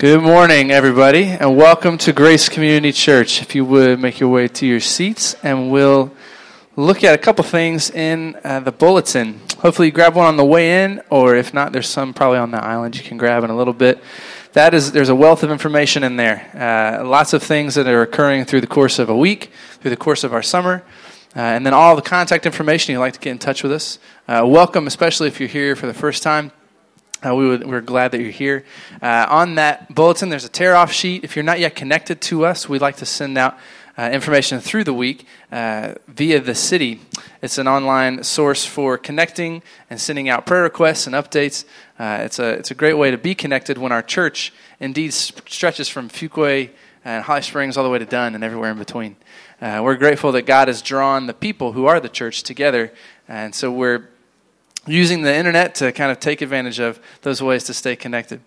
Good morning, everybody, and welcome to Grace Community Church. If you would make your way to your seats, and we'll look at a couple things in uh, the bulletin. Hopefully, you grab one on the way in, or if not, there's some probably on the island you can grab in a little bit. That is, there's a wealth of information in there. Uh, lots of things that are occurring through the course of a week, through the course of our summer. Uh, and then all the contact information you'd like to get in touch with us. Uh, welcome, especially if you're here for the first time. Uh, we would, we're glad that you're here. Uh, on that bulletin, there's a tear off sheet. If you're not yet connected to us, we'd like to send out uh, information through the week uh, via the city. It's an online source for connecting and sending out prayer requests and updates. Uh, it's, a, it's a great way to be connected when our church indeed stretches from Fuquay and Holly Springs all the way to Dunn and everywhere in between. Uh, we're grateful that God has drawn the people who are the church together. And so we're using the internet to kind of take advantage of those ways to stay connected.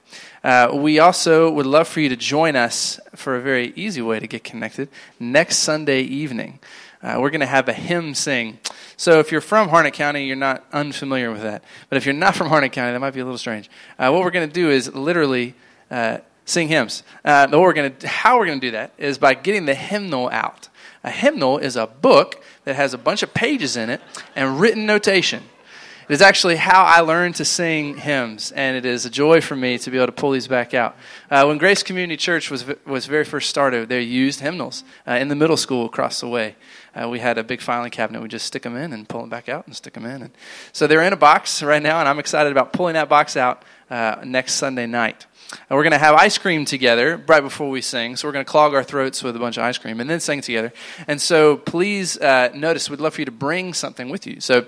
Uh, we also would love for you to join us for a very easy way to get connected next Sunday evening. Uh, we're going to have a hymn sing. So if you're from Harnett County, you're not unfamiliar with that. But if you're not from Harnett County, that might be a little strange. Uh, what we're going to do is literally uh, sing hymns. Uh, we're to, how we're going to do that is by getting the hymnal out. A hymnal is a book that has a bunch of pages in it and written notation. It is actually how I learned to sing hymns, and it is a joy for me to be able to pull these back out. Uh, when Grace Community Church was, was very first started, they used hymnals uh, in the middle school across the way. Uh, we had a big filing cabinet. We just stick them in and pull them back out and stick them in. And so they're in a box right now, and I'm excited about pulling that box out uh, next Sunday night. And we're going to have ice cream together right before we sing. So we're going to clog our throats with a bunch of ice cream and then sing together. And so please uh, notice, we'd love for you to bring something with you. So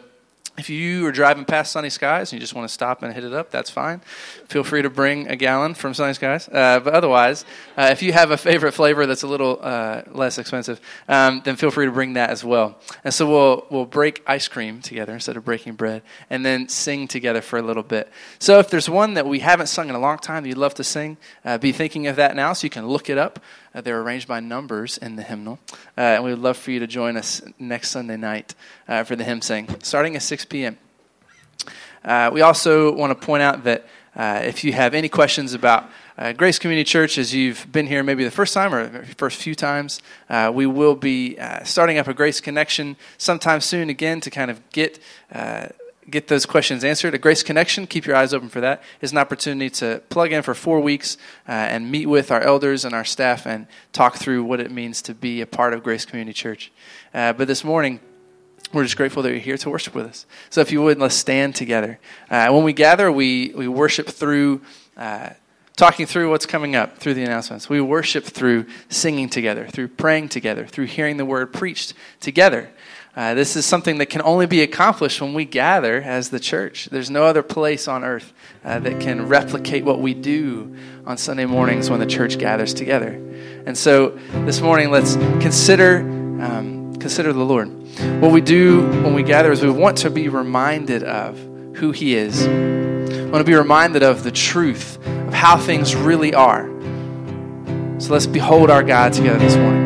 if you are driving past Sunni Sky's and you just want to stop and hit it up, that's fine. Feel free to bring a gallon from Sunni Sky's. Uh, but otherwise, uh, if you have a favorite flavor that's a little uh, less expensive, um, then feel free to bring that as well. And so we'll we'll break ice cream together instead of breaking bread, and then sing together for a little bit. So if there's one that we haven't sung in a long time that you'd love to sing, uh, be thinking of that now, so you can look it up. Uh, they're arranged by numbers in the hymnal. Uh, and we would love for you to join us next Sunday night uh, for the hymn sing, starting at 6 p.m. Uh, we also want to point out that uh, if you have any questions about uh, Grace Community Church, as you've been here maybe the first time or first few times, we will be starting up a Grace Connection sometime soon again to kind of get get those questions answered. A Grace Connection, keep your eyes open for that, is an opportunity to plug in for four weeks uh, and meet with our elders and our staff and talk through what it means to be a part of Grace Community Church. Uh, but this morning, we're just grateful that you're here to worship with us. So if you would, let's stand together. Uh, when we gather, we, we worship through uh, talking through what's coming up through the announcements. We worship through singing together, through praying together, through hearing the word preached together. Uh, this is something that can only be accomplished when we gather as the church. There's no other place on earth uh, that can replicate what we do on Sunday mornings when the church gathers together. And so this morning, let's consider um, consider the Lord. What we do when we gather is we want to be reminded of who He is. We want to be reminded of the truth of how things really are. So let's behold our God together this morning.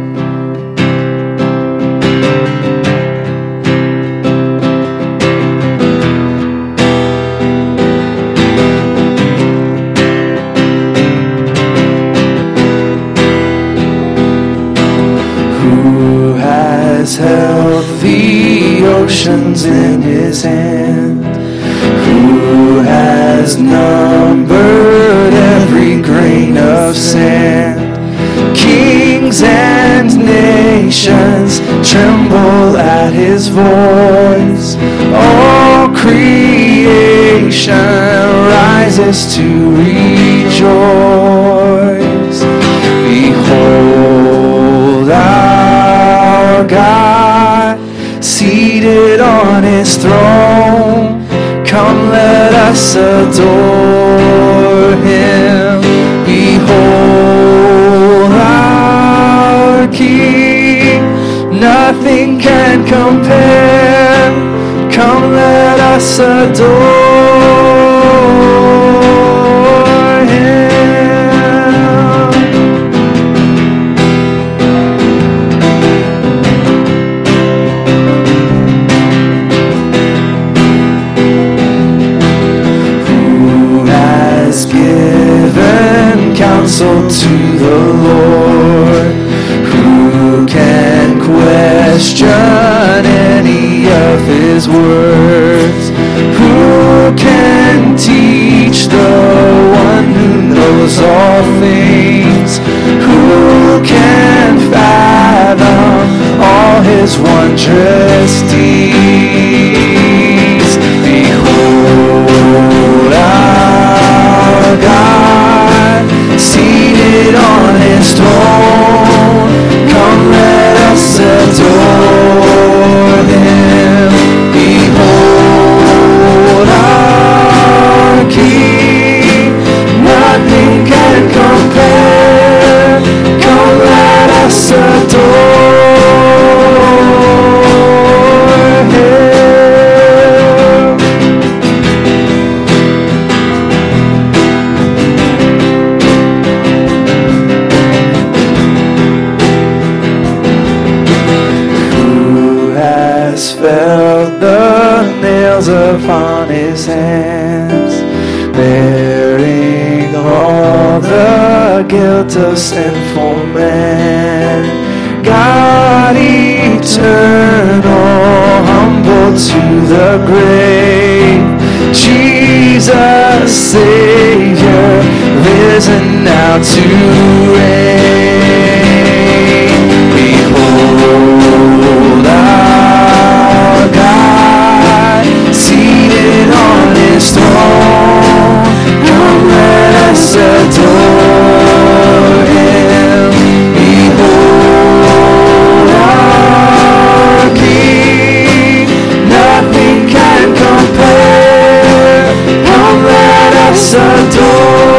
Held the oceans in his hand? Who has numbered every grain of sand? Kings and nations tremble at his voice. All creation rises to rejoice. Behold, God seated on his throne. Come, let us adore him. Behold our King, nothing can compare. Come, let us adore Sinful man. God eternal, humble to the grave. Jesus, Savior, risen now to reign. Behold our God, seated on his throne. us adore.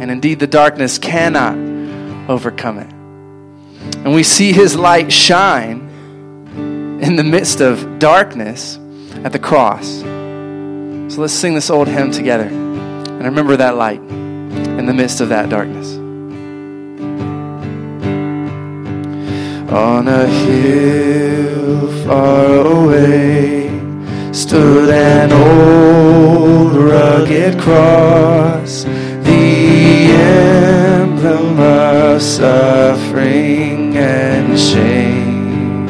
And indeed, the darkness cannot overcome it. And we see his light shine in the midst of darkness at the cross. So let's sing this old hymn together and remember that light in the midst of that darkness. On a hill far away stood an old rugged cross, the emblem of suffering and shame.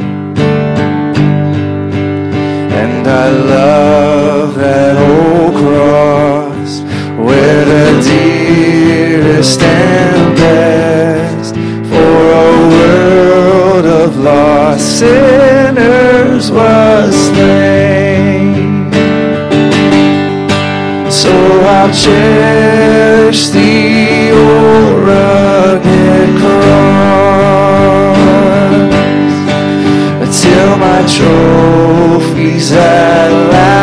And I love that old cross where the dearest and best for a world of lost sinners was So I'll cherish the old rugged cross till my trophies at last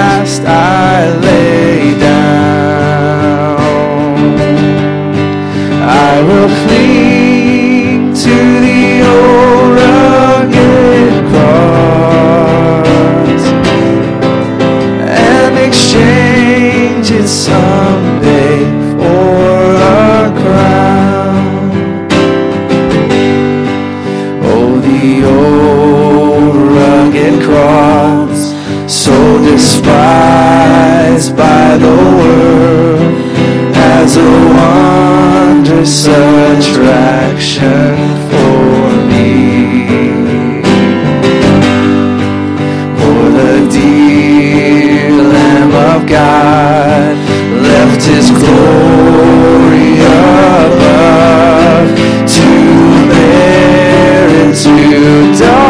wondrous attraction for me. For the dear Lamb of God left his glory above to bear into Calvary.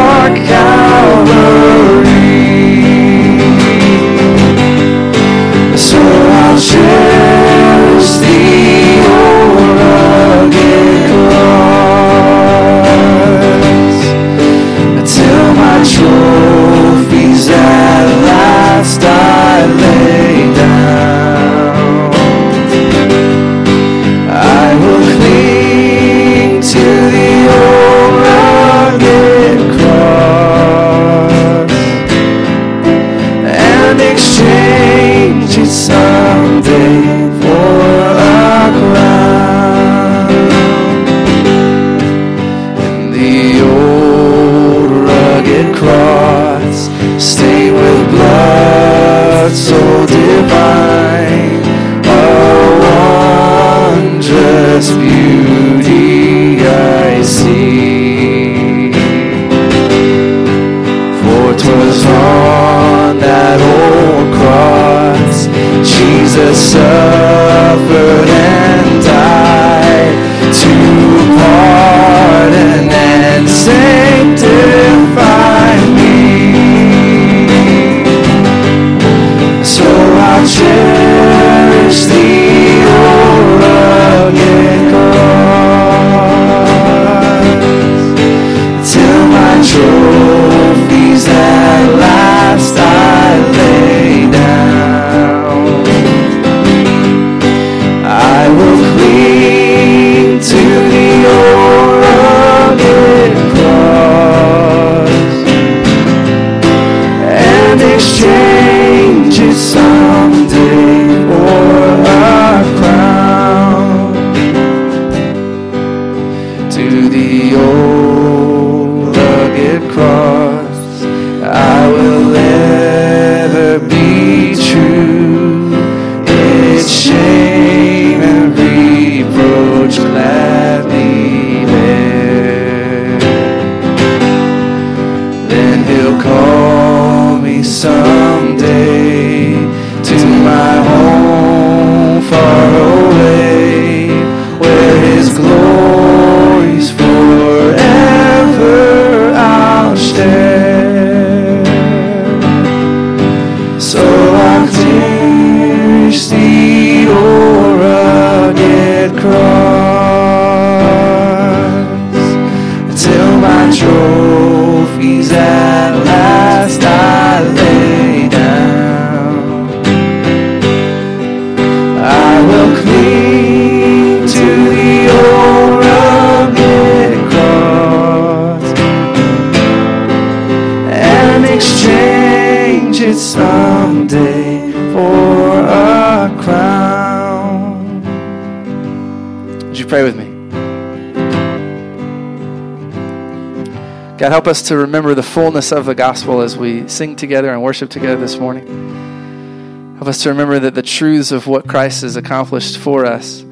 Help us to remember the fullness of the gospel as we sing together and worship together this morning. Help us to remember that the truths of what Christ has accomplished for us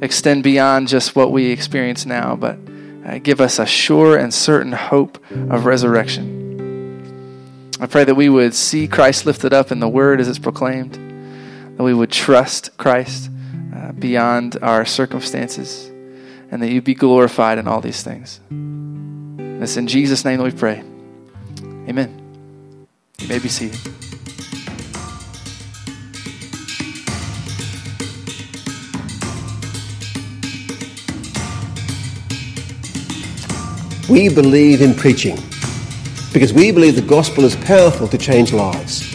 extend beyond just what we experience now, but uh, give us a sure and certain hope of resurrection. I pray that we would see Christ lifted up in the word as it's proclaimed, that we would trust Christ uh, beyond our circumstances, and that you be glorified in all these things. It's in Jesus' name that we pray. Amen. You may be seated. We believe in preaching because we believe the gospel is powerful to change lives.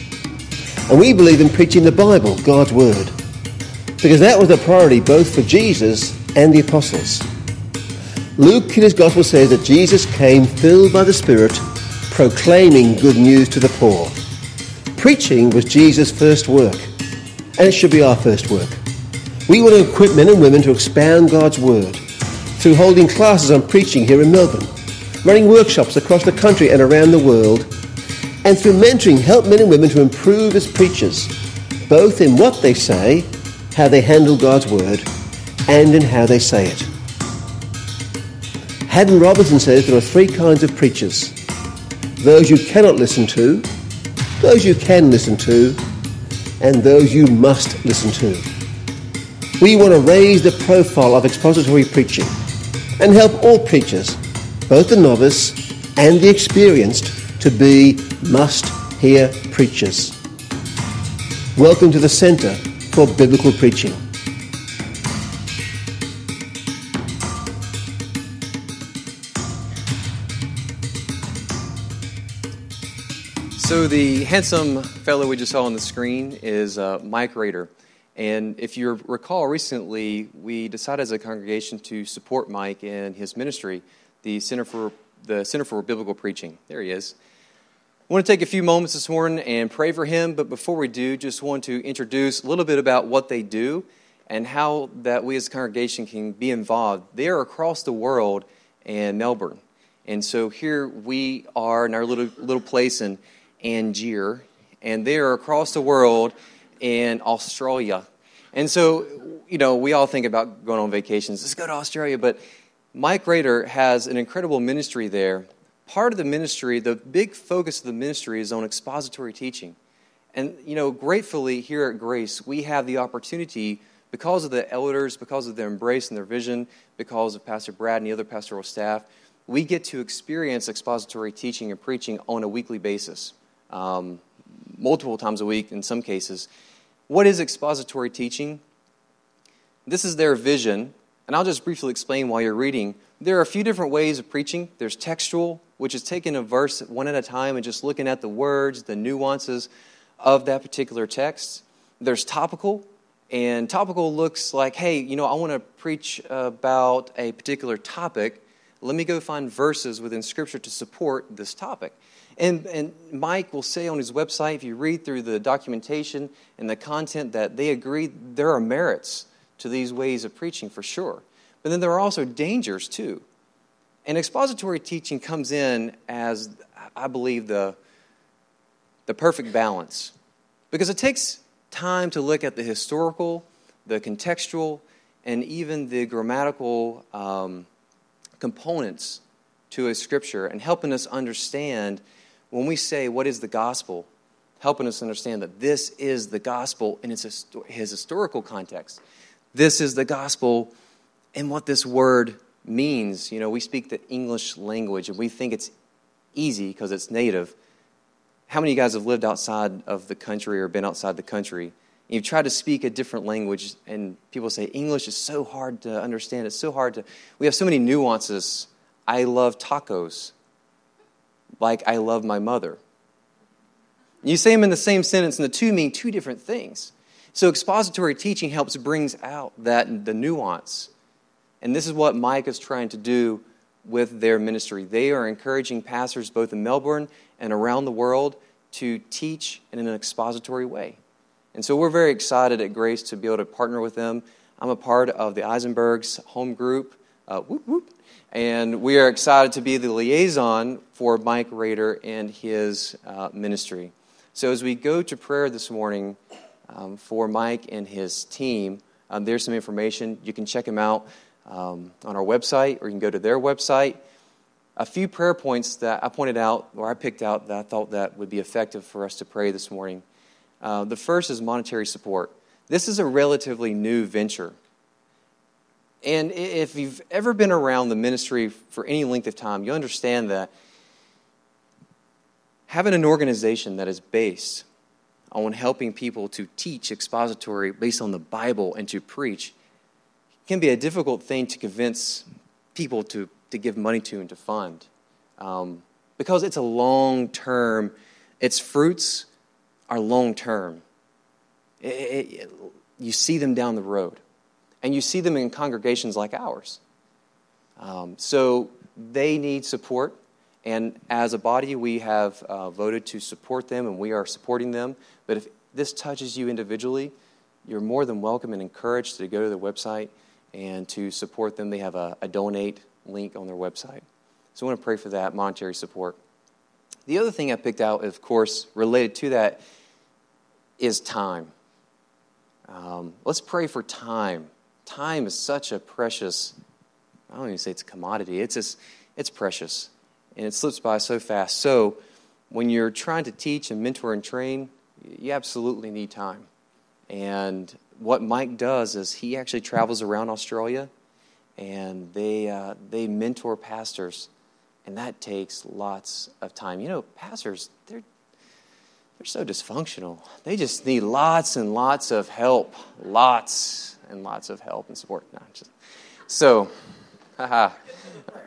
And we believe in preaching the Bible, God's Word, because that was a priority both for Jesus and the apostles. Luke in his gospel says that Jesus came filled by the Spirit, proclaiming good news to the poor. Preaching was Jesus' first work, and it should be our first work. We want to equip men and women to expound God's Word through holding classes on preaching here in Melbourne, running workshops across the country and around the world, and through mentoring help men and women to improve as preachers, both in what they say, how they handle God's Word, and in how they say it. Haddon Robinson says there are three kinds of preachers those you cannot listen to, those you can listen to, and those you must listen to. We want to raise the profile of expository preaching and help all preachers, both the novice and the experienced, to be must hear preachers. Welcome to the Center for Biblical Preaching. So the handsome fellow we just saw on the screen is uh, Mike Raiter. And if you recall, recently we decided as a congregation to support Mike in his ministry, the Center for, the Center for Biblical Preaching. There he is. I want to take a few moments this morning and pray for him, but before we do, just want to introduce a little bit about what they do and how that we as a congregation can be involved. They are across the world in Melbourne. And so here we are in our little, little place in Angier, and they are across the world in Australia. And so, you know, we all think about going on vacations. Let's go to Australia. But Mike Raiter has an incredible ministry there. Part of the ministry, the big focus of the ministry is on expository teaching. And, you know, gratefully here at Grace, we have the opportunity, because of the elders, because of their embrace and their vision, because of Pastor Brad and the other pastoral staff, we get to experience expository teaching and preaching on a weekly basis um, multiple times a week in some cases. What is expository teaching? This is their vision, and I'll just briefly explain while you're reading. There are a few different ways of preaching. There's textual, which is taking a verse one at a time and just looking at the words, the nuances of that particular text. There's topical, and topical looks like, hey, you know, I want to preach about a particular topic. Let me go find verses within Scripture to support this topic. And, and Mike will say on his website, if you read through the documentation and the content, that they agree there are merits to these ways of preaching for sure. But then there are also dangers too. And expository teaching comes in as, I believe, the, the perfect balance. Because it takes time to look at the historical, the contextual, and even the grammatical um, components to a scripture and helping us understand when we say, What is the gospel? helping us understand that this is the gospel in its his historical context. This is the gospel and what this word means. You know, we speak the English language and we think it's easy because it's native. How many of you guys have lived outside of the country or been outside the country? You've tried to speak a different language, and people say English is so hard to understand. It's so hard to. We have so many nuances. I love tacos like I love my mother. You say them in the same sentence, and the two mean two different things. So expository teaching helps brings out that the nuance. And this is what Mike is trying to do with their ministry. They are encouraging pastors both in Melbourne and around the world to teach in an expository way. And so we're very excited at Grace to be able to partner with them. I'm a part of the Eisenbergs home group. Uh, whoop, whoop. And we are excited to be the liaison for Mike Raiter and his uh, ministry. So, as we go to prayer this morning um, for Mike and his team, um, there's some information. You can check them out um, on our website, or you can go to their website. A few prayer points that I pointed out, or I picked out, that I thought that would be effective for us to pray this morning. Uh, the first is monetary support. This is a relatively new venture. And if you've ever been around the ministry for any length of time, you understand that having an organization that is based on helping people to teach expository based on the Bible and to preach can be a difficult thing to convince people to, to give money to and to fund. Um, because it's a long term, its fruits are long term. you see them down the road and you see them in congregations like ours. Um, so they need support, and as a body, we have uh, voted to support them, and we are supporting them. But if this touches you individually, you're more than welcome and encouraged to go to their website and to support them. They have a, a donate link on their website. So I want to pray for that monetary support. The other thing I picked out, of course, related to that, is time. Um, let's pray for time time is such a precious, I don't even say it's a commodity, it's, just, it's precious. And it slips by so fast. So when you're trying to teach and mentor and train, you absolutely need time. And what Mike does is he actually travels around Australia and they, uh, they mentor pastors, and that takes lots of time. You know, pastors, they're, they're so dysfunctional. They just need lots and lots of help, lots and lots of help and support. No, just, so, haha.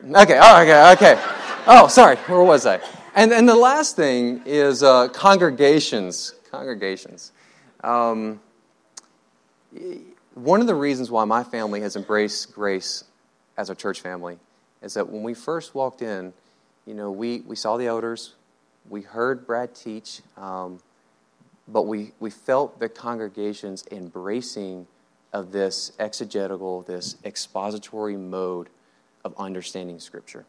okay, oh, okay, okay. Oh, sorry, where was I? And, and the last thing is uh, congregations. Congregations. Um, one of the reasons why my family has embraced grace as a church family is that when we first walked in, you know, we, we saw the elders, we heard Brad teach, um, but we, we felt the congregation's embracing of this exegetical, this expository mode of understanding Scripture.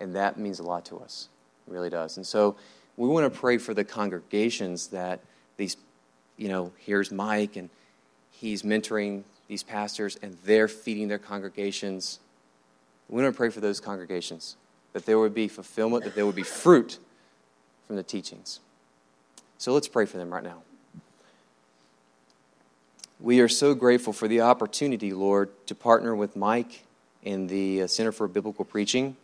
And that means a lot to us. It really does. And so we want to pray for the congregations that these, you know, here's Mike and he's mentoring these pastors and they're feeding their congregations. We want to pray for those congregations that there would be fulfillment, that there would be fruit from the teachings. So let's pray for them right now. We are so grateful for the opportunity, Lord, to partner with Mike and the uh, Center for Biblical Preaching.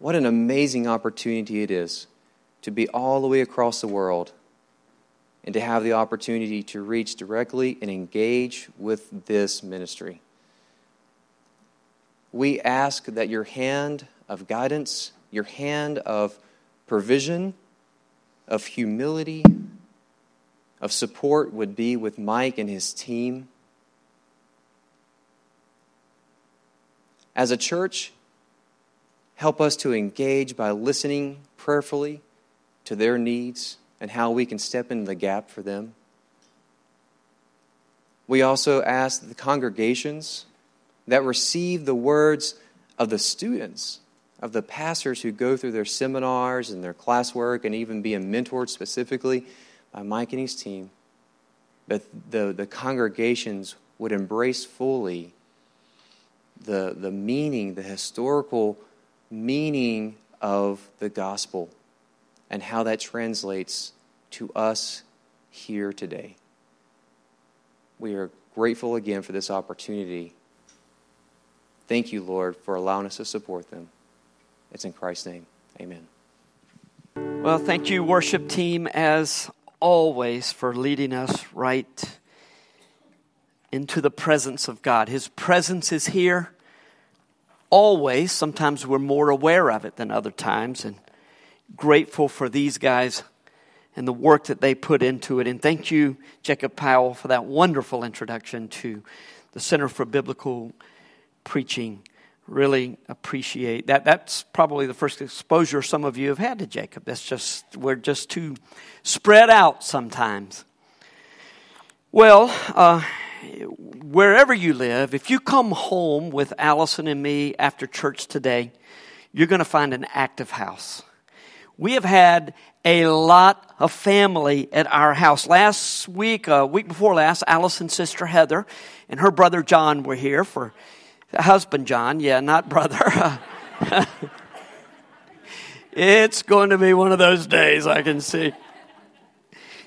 What an amazing opportunity it is to be all the way across the world and to have the opportunity to reach directly and engage with this ministry. We ask that your hand of guidance, your hand of provision, of humility, of support would be with Mike and his team. As a church, help us to engage by listening prayerfully to their needs and how we can step in the gap for them. We also ask the congregations that receive the words of the students, of the pastors who go through their seminars and their classwork and even being mentored specifically by Mike and his team, that the, the congregations would embrace fully the, the meaning, the historical meaning of the gospel and how that translates to us here today. We are grateful again for this opportunity. Thank you, Lord, for allowing us to support them. It's in Christ's name. Amen. Well, thank you, worship team, as always, for leading us right into the presence of God. His presence is here always. Sometimes we're more aware of it than other times, and grateful for these guys and the work that they put into it. And thank you, Jacob Powell, for that wonderful introduction to the Center for Biblical Preaching. Really appreciate that. That's probably the first exposure some of you have had to Jacob. That's just, we're just too spread out sometimes. Well, uh, wherever you live, if you come home with Allison and me after church today, you're going to find an active house. We have had a lot of family at our house. Last week, uh, week before last, Allison's sister Heather and her brother John were here for husband John. Yeah, not brother. it's going to be one of those days, I can see.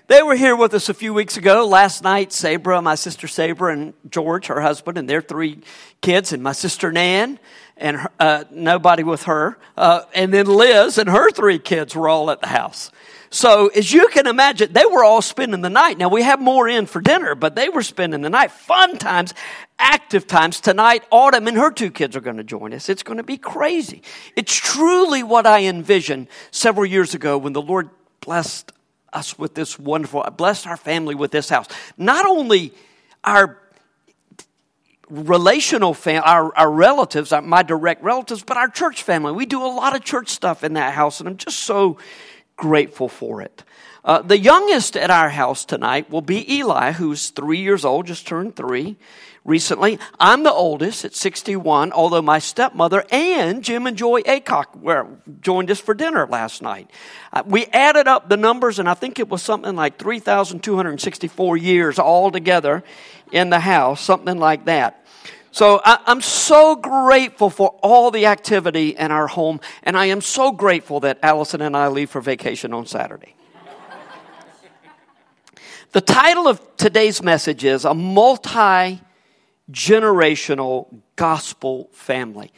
They were here with us a few weeks ago. Last night, Sabra, my sister Sabra, and George, her husband, and their three kids, and my sister Nan, and uh, nobody with her. Uh, and then Liz and her three kids were all at the house. So as you can imagine, they were all spending the night. Now we have more in for dinner, but they were spending the night. Fun times, active times. Tonight, Autumn and her two kids are going to join us. It's going to be crazy. It's truly what I envisioned several years ago when the Lord blessed us with this wonderful, blessed our family with this house. Not only our relational family, our, our relatives, uh, my direct relatives, but our church family. We do a lot of church stuff in that house, and I'm just so grateful for it. Uh, the youngest at our house tonight will be Eli, who's three years old, just turned three recently. I'm the oldest at 61, although my stepmother and Jim and Joy Acock were, joined us for dinner last night. Uh, we added up the numbers, and I think it was something like 3,264 years all together in the house, something like that. So I, am so grateful for all the activity in our home, and I am so grateful that Allison and I leave for vacation on Saturday. The title of today's message is A Multi Generational Gospel Family.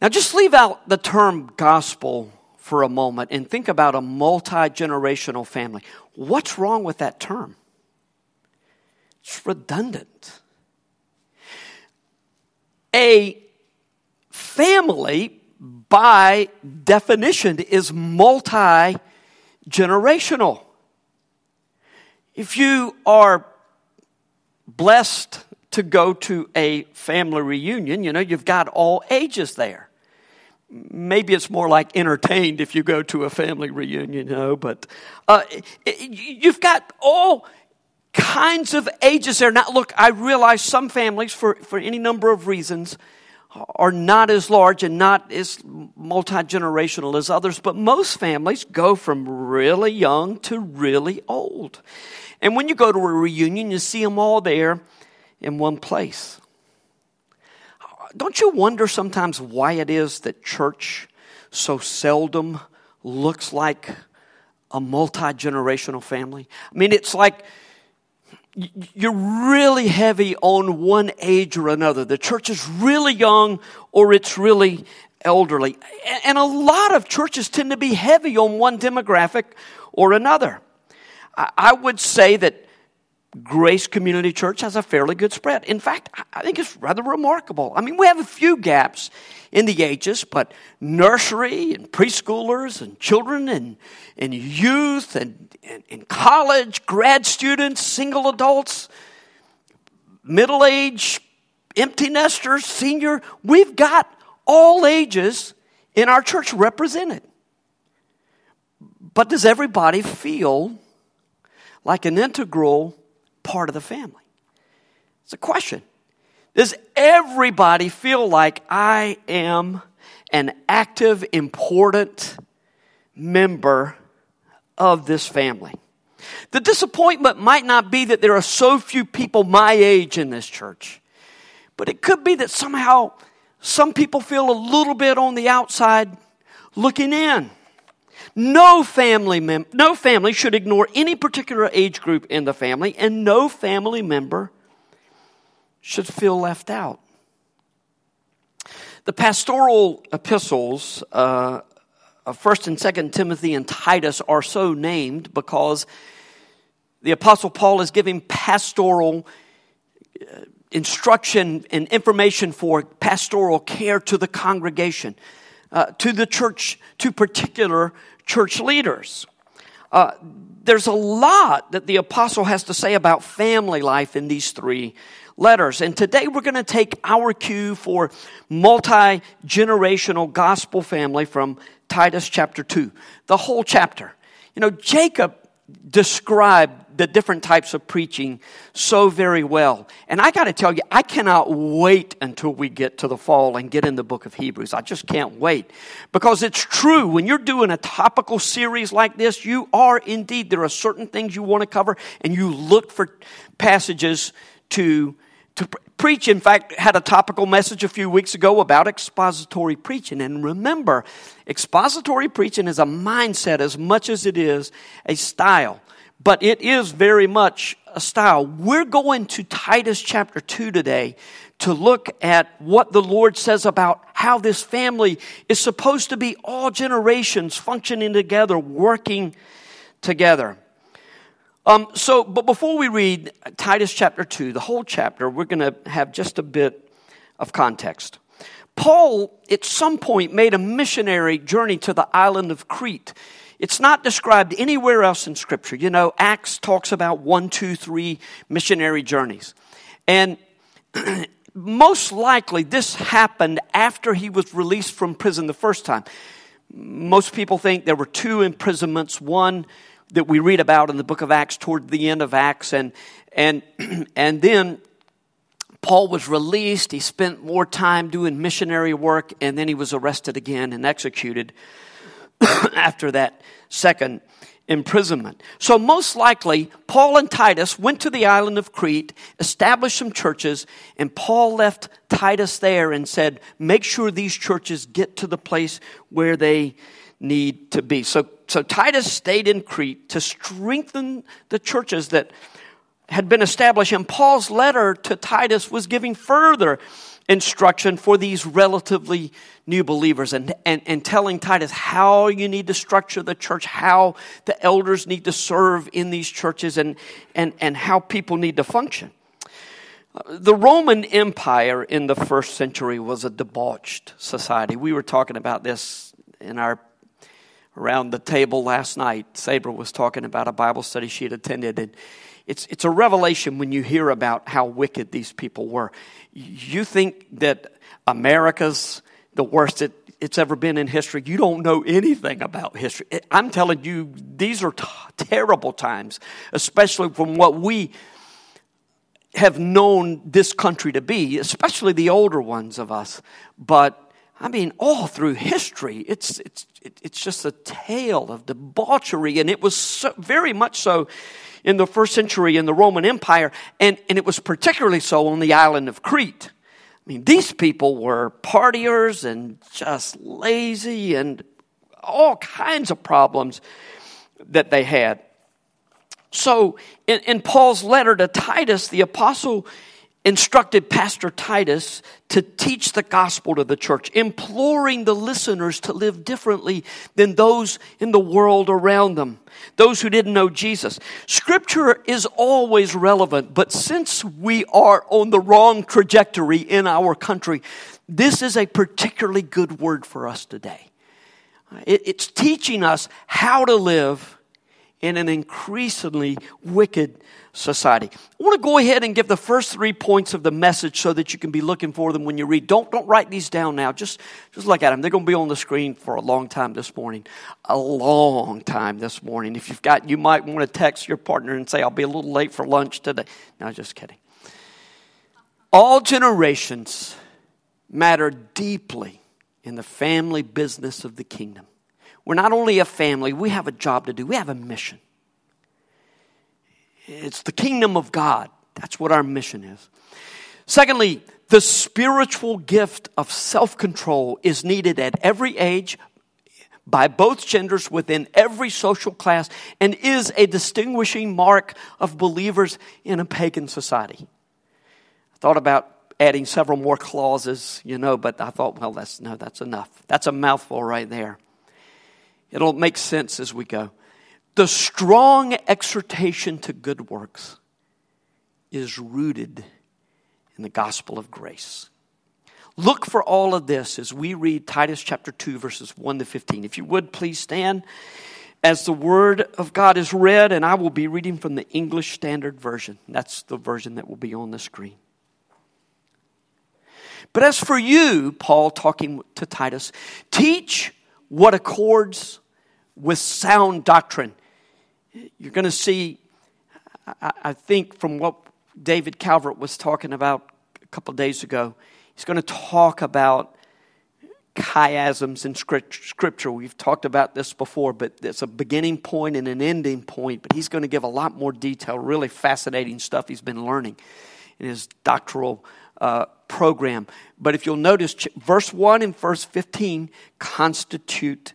Now, just leave out the term gospel for a moment and think about a multi generational family. What's wrong with that term? It's redundant. A family, by definition, is multi generational. If you are blessed to go to a family reunion, you know, you've got all ages there. Maybe it's more like entertained if you go to a family reunion, you know, but uh, you've got all kinds of ages there. Now, look, I realize some families, for, for any number of reasons, are not as large and not as multi generational as others, but most families go from really young to really old. And when you go to a reunion, you see them all there in one place. Don't you wonder sometimes why it is that church so seldom looks like a multi generational family? I mean, it's like you're really heavy on one age or another. The church is really young or it's really elderly. And a lot of churches tend to be heavy on one demographic or another. I would say that Grace Community Church has a fairly good spread. In fact, I think it's rather remarkable. I mean, we have a few gaps in the ages, but nursery and preschoolers and children and, and youth and, and, and college, grad students, single adults, middle age, empty nesters, senior, we've got all ages in our church represented. But does everybody feel like an integral part of the family? It's a question. Does everybody feel like I am an active, important member of this family? The disappointment might not be that there are so few people my age in this church, but it could be that somehow some people feel a little bit on the outside looking in. No family mem- no family should ignore any particular age group in the family, and no family member should feel left out. The pastoral epistles uh, of First and Second Timothy and Titus are so named because the Apostle Paul is giving pastoral uh, instruction and information for pastoral care to the congregation, uh, to the church, to particular church leaders. Uh, there's a lot that the apostle has to say about family life in these three letters. And today we're going to take our cue for multi generational gospel family from Titus chapter 2, the whole chapter. You know, Jacob described the different types of preaching so very well. And I got to tell you, I cannot wait until we get to the fall and get in the book of Hebrews. I just can't wait. Because it's true, when you're doing a topical series like this, you are indeed, there are certain things you want to cover, and you look for passages to to preach. In fact, had a topical message a few weeks ago about expository preaching. And remember, expository preaching is a mindset as much as it is a style but it is very much a style. We're going to Titus chapter 2 today to look at what the Lord says about how this family is supposed to be all generations functioning together, working together. Um, so, but before we read Titus chapter 2, the whole chapter, we're going to have just a bit of context. Paul, at some point, made a missionary journey to the island of Crete. It's not described anywhere else in Scripture. You know, Acts talks about one, two, three missionary journeys. And most likely this happened after he was released from prison the first time. Most people think there were two imprisonments, one that we read about in the book of Acts toward the end of Acts, and, and, and then Paul was released. He spent more time doing missionary work, and then he was arrested again and executed. after that second imprisonment. So, most likely, Paul and Titus went to the island of Crete, established some churches, and Paul left Titus there and said, Make sure these churches get to the place where they need to be. So, so Titus stayed in Crete to strengthen the churches that had been established, and Paul's letter to Titus was giving further instruction for these relatively new believers and, and, and telling Titus how you need to structure the church, how the elders need to serve in these churches, and, and, and how people need to function. The Roman Empire in the first century was a debauched society. We were talking about this in our around the table last night. Sabre was talking about a Bible study she had attended, and it's, it's a revelation when you hear about how wicked these people were. You think that America's the worst it, it's ever been in history. You don't know anything about history. I'm telling you, these are t- terrible times, especially from what we have known this country to be, especially the older ones of us. But I mean, all through history, it's, it's, it's just a tale of debauchery, and it was so, very much so in the first century in the Roman Empire, and, and it was particularly so on the island of Crete. I mean, these people were partiers and just lazy and all kinds of problems that they had. So, in, in Paul's letter to Titus, the apostle instructed Pastor Titus to teach the gospel to the church, imploring the listeners to live differently than those in the world around them, those who didn't know Jesus. Scripture is always relevant, but since we are on the wrong trajectory in our country, this is a particularly good word for us today. It's teaching us how to live in an increasingly wicked society. I want to go ahead and give the first three points of the message so that you can be looking for them when you read. Don't, don't write these down now. Just, just look at them. They're going to be on the screen for a long time this morning. A long time this morning. If you've got, you might want to text your partner and say, I'll be a little late for lunch today. No, just kidding. All generations matter deeply in the family business of the kingdom. We're not only a family, we have a job to do, we have a mission. It's the kingdom of God. That's what our mission is. Secondly, the spiritual gift of self control is needed at every age, by both genders within every social class, and is a distinguishing mark of believers in a pagan society. I thought about adding several more clauses, you know, but I thought, well, that's no, that's enough. That's a mouthful right there. It'll make sense as we go. The strong exhortation to good works is rooted in the gospel of grace. Look for all of this as we read Titus chapter 2, verses 1 to 15. If you would, please stand as the word of God is read, and I will be reading from the English Standard Version. That's the version that will be on the screen. But as for you, Paul talking to Titus, teach what accords with sound doctrine you're going to see, I, I think, from what David Calvert was talking about a couple days ago, he's going to talk about chiasms in scripture. We've talked about this before, but it's a beginning point and an ending point. But he's going to give a lot more detail, really fascinating stuff he's been learning in his doctoral uh, program. But if you'll notice, verse 1 and verse 15 constitute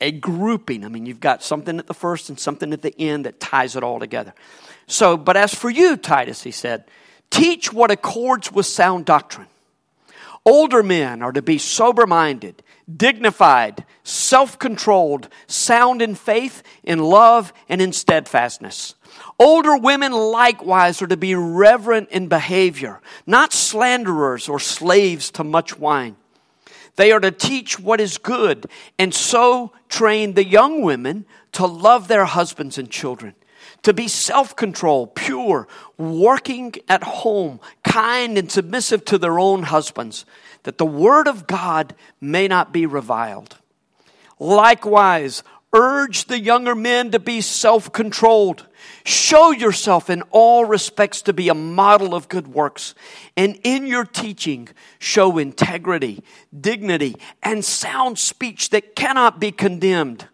a grouping. I mean, you've got something at the first and something at the end that ties it all together. So, but as for you, Titus, he said, teach what accords with sound doctrine. Older men are to be sober minded, dignified, self controlled, sound in faith, in love, and in steadfastness. Older women likewise are to be reverent in behavior, not slanderers or slaves to much wine they are to teach what is good and so train the young women to love their husbands and children, to be self controlled, pure, working at home, kind and submissive to their own husbands, that the word of God may not be reviled. Likewise, urge the younger men to be self controlled Show yourself in all respects to be a model of good works. And in your teaching, show integrity, dignity, and sound speech that cannot be condemned,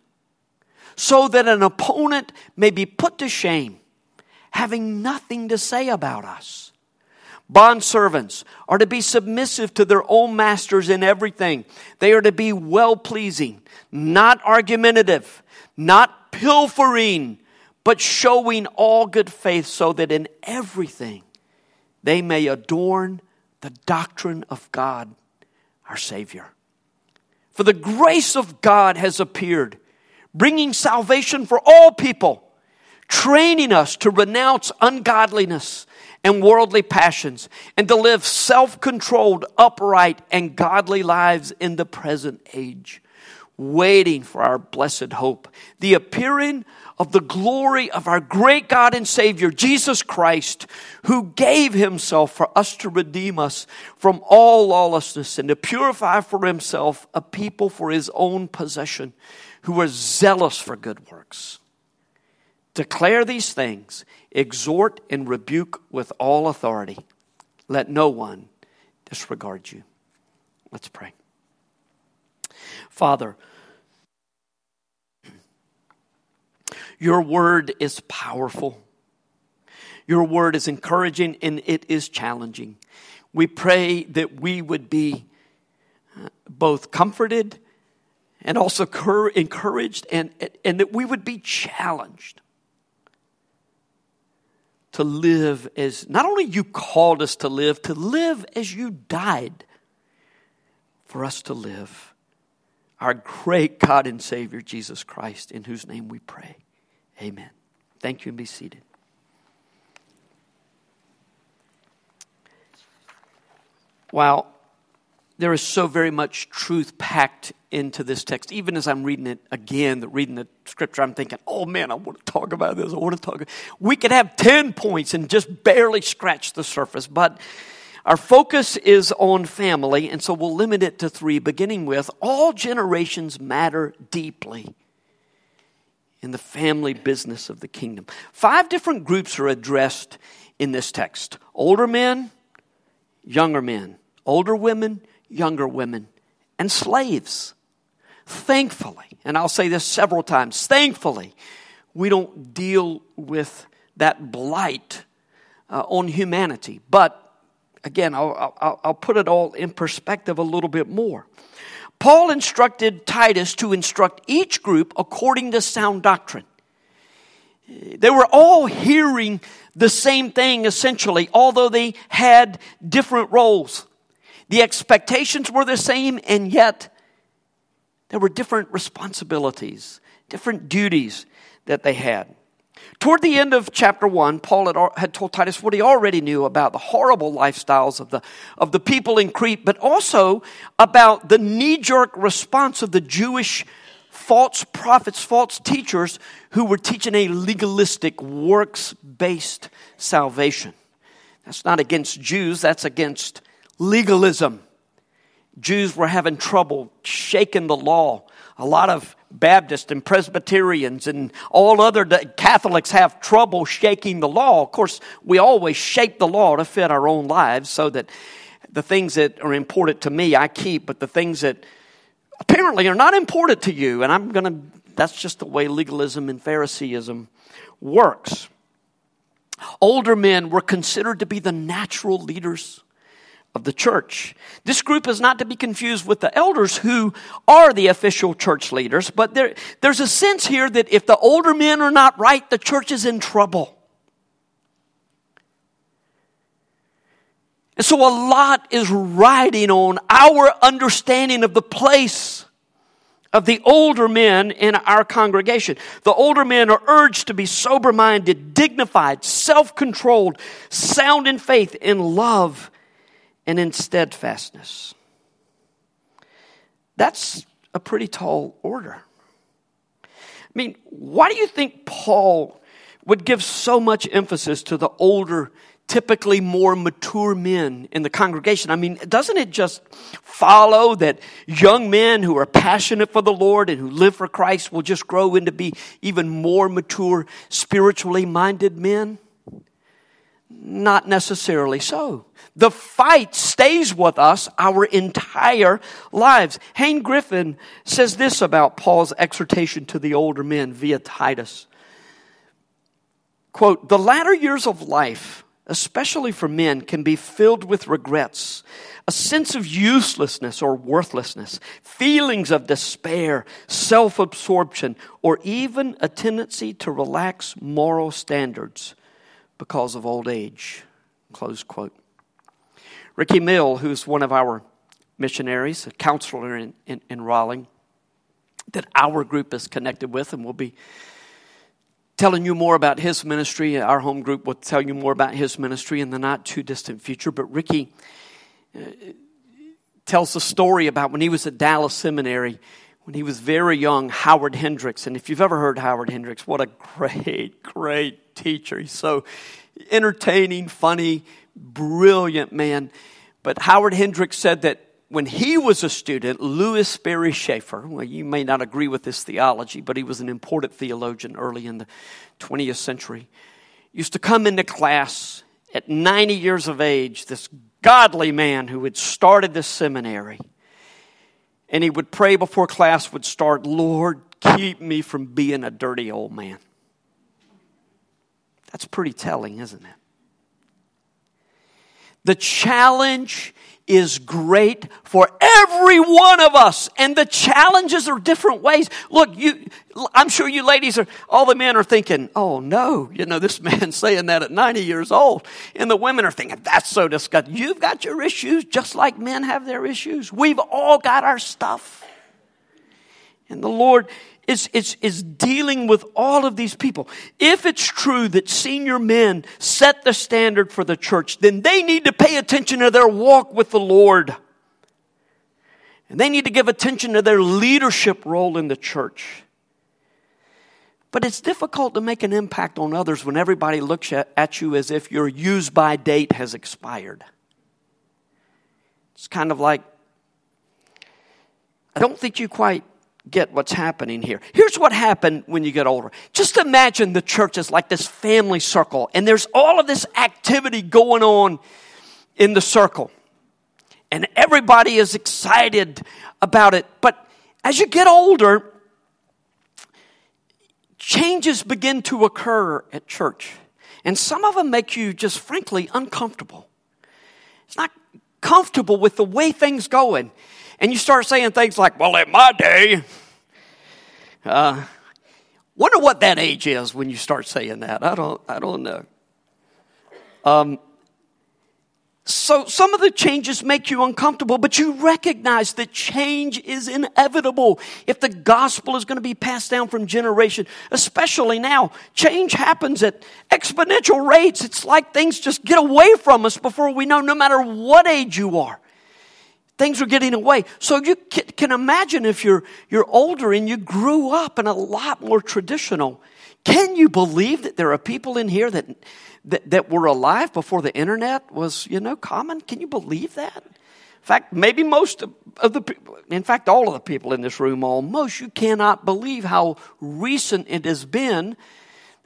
so that an opponent may be put to shame, having nothing to say about us. Bondservants are to be submissive to their own masters in everything. They are to be well pleasing, not argumentative, not pilfering, but showing all good faith so that in everything they may adorn the doctrine of God, our Savior. For the grace of God has appeared, bringing salvation for all people, training us to renounce ungodliness and worldly passions, and to live self controlled, upright, and godly lives in the present age, waiting for our blessed hope, the appearing of the glory of our great God and Savior, Jesus Christ, who gave himself for us to redeem us from all lawlessness and to purify for himself a people for his own possession who are zealous for good works. Declare these things, exhort and rebuke with all authority. Let no one disregard you. Let's pray. Father, your word is powerful. Your word is encouraging and it is challenging. We pray that we would be uh, both comforted and also encouraged and, and that we would be challenged to live as not only you called us to live, to live as you died for us to live. Our great God and Savior, Jesus Christ, in whose name we pray. Amen. Thank you and be seated. Wow, there is so very much truth packed into this text. Even as I'm reading it again, reading the scripture, I'm thinking, oh man, I want to talk about this. I want to talk. We could have 10 points and just barely scratch the surface, but our focus is on family, and so we'll limit it to three, beginning with all generations matter deeply in the family business of the kingdom. Five different groups are addressed in this text older men, younger men, older women, younger women, and slaves. Thankfully, and I'll say this several times, thankfully, we don't deal with that blight uh, on humanity. But again, I'll, I'll, I'll put it all in perspective a little bit more. Paul instructed Titus to instruct each group according to sound doctrine. They were all hearing the same thing essentially, although they had different roles. The expectations were the same, and yet there were different responsibilities, different duties that they had. Toward the end of chapter 1, Paul had, had told Titus what he already knew about the horrible lifestyles of the, of the people in Crete, but also about the knee jerk response of the Jewish false prophets, false teachers who were teaching a legalistic, works based salvation. That's not against Jews, that's against legalism. Jews were having trouble shaking the law. A lot of Baptists and Presbyterians and all other Catholics have trouble shaking the law. Of course, we always shake the law to fit our own lives so that the things that are important to me I keep, but the things that apparently are not important to you, and I'm going to, that's just the way legalism and Phariseeism works. Older men were considered to be the natural leaders of the church. This group is not to be confused with the elders who are the official church leaders, but there, there's a sense here that if the older men are not right, the church is in trouble. And so a lot is riding on our understanding of the place of the older men in our congregation. The older men are urged to be sober minded, dignified, self controlled, sound in faith, in love, and in steadfastness. That's a pretty tall order. I mean, why do you think Paul would give so much emphasis to the older, typically more mature men in the congregation? I mean, doesn't it just follow that young men who are passionate for the Lord and who live for Christ will just grow into be even more mature, spiritually minded men? Not necessarily so. The fight stays with us our entire lives. Hayne Griffin says this about Paul's exhortation to the older men via Titus. Quote, the latter years of life especially for men, can be filled with regrets, a sense of uselessness or worthlessness, feelings of despair, self absorption, or even a tendency to relax moral standards because of old age. Close quote. Ricky Mill, who's one of our missionaries, a counselor in, in, in Raleigh, that our group is connected with, and we'll be telling you more about his ministry. Our home group will tell you more about his ministry in the not too distant future. But Ricky uh, tells the story about when he was at Dallas Seminary, when he was very young, Howard Hendricks. And if you've ever heard Howard Hendricks, what a great, great teacher. He's so entertaining, funny, brilliant man. But Howard Hendricks said that when he was a student, Lewis Sperry Chafer, well, you may not agree with this theology, but he was an important theologian early in the 20th century, used to come into class at 90 years of age, this godly man who had started this seminary. And he would pray before class would start, Lord, keep me from being a dirty old man. That's pretty telling, isn't it? The challenge is great for every one of us. And the challenges are different ways. Look, you, I'm sure you ladies are, all the men are thinking, oh no, you know, this man's saying that at 90 years old. And the women are thinking, that's so disgusting. You've got your issues just like men have their issues. We've all got our stuff. And the Lord is, is, is dealing with all of these people. If it's true that senior men set the standard for the church, then they need to pay attention to their walk with the Lord. And they need to give attention to their leadership role in the church. But it's difficult to make an impact on others when everybody looks at, at you as if your use by date has expired. It's kind of like, I don't think you quite get what's happening here. Here's what happened when you get older. Just imagine the church is like this family circle, and there's all of this activity going on in the circle. And everybody is excited about it. But as you get older, changes begin to occur at church. And some of them make you just frankly uncomfortable. It's not comfortable with the way things going and you start saying things like, well, in my day, uh, wonder what that age is when you start saying that. I don't, I don't know. Um, so some of the changes make you uncomfortable, but you recognize that change is inevitable if the gospel is going to be passed down from generation, especially now. Change happens at exponential rates. It's like things just get away from us before we know, no matter what age you are. Things are getting away. So you can imagine if you're, you're older and you grew up in a lot more traditional. Can you believe that there are people in here that, that, that were alive before the internet was, you know, common? Can you believe that? In fact, maybe most of the people, in fact, all of the people in this room almost, you cannot believe how recent it has been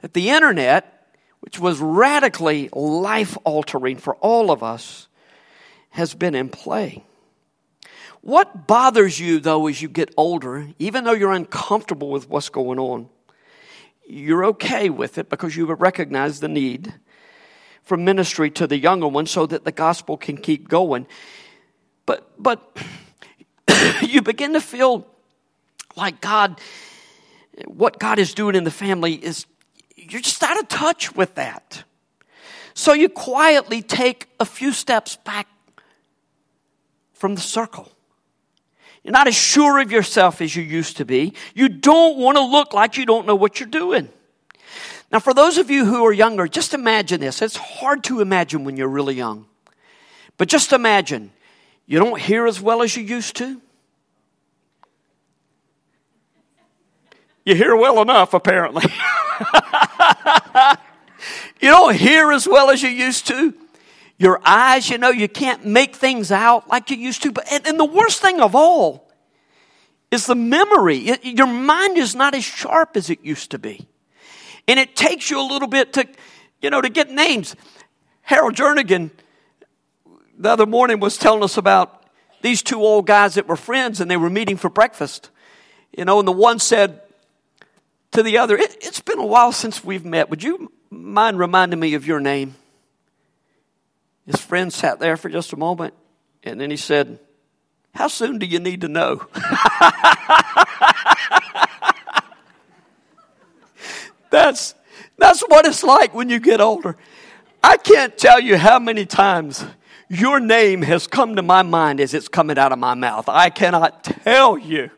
that the internet, which was radically life altering for all of us, has been in play. What bothers you, though, as you get older, even though you're uncomfortable with what's going on, you're okay with it because you recognize the need for ministry to the younger ones so that the gospel can keep going. But, but you begin to feel like God, what God is doing in the family is, you're just out of touch with that. So you quietly take a few steps back from the circle. You're not as sure of yourself as you used to be. You don't want to look like you don't know what you're doing. Now, for those of you who are younger, just imagine this. It's hard to imagine when you're really young. But just imagine you don't hear as well as you used to. You hear well enough, apparently. you don't hear as well as you used to your eyes, you know, you can't make things out like you used to. But, and, and the worst thing of all is the memory. Your mind is not as sharp as it used to be. And it takes you a little bit to, you know, to get names. Harold Jernigan the other morning was telling us about these two old guys that were friends and they were meeting for breakfast. You know, and the one said to the other, it, It's been a while since we've met. Would you mind reminding me of your name? His friend sat there for just a moment, and then he said, How soon do you need to know? that's, that's what it's like when you get older. I can't tell you how many times your name has come to my mind as it's coming out of my mouth. I cannot tell you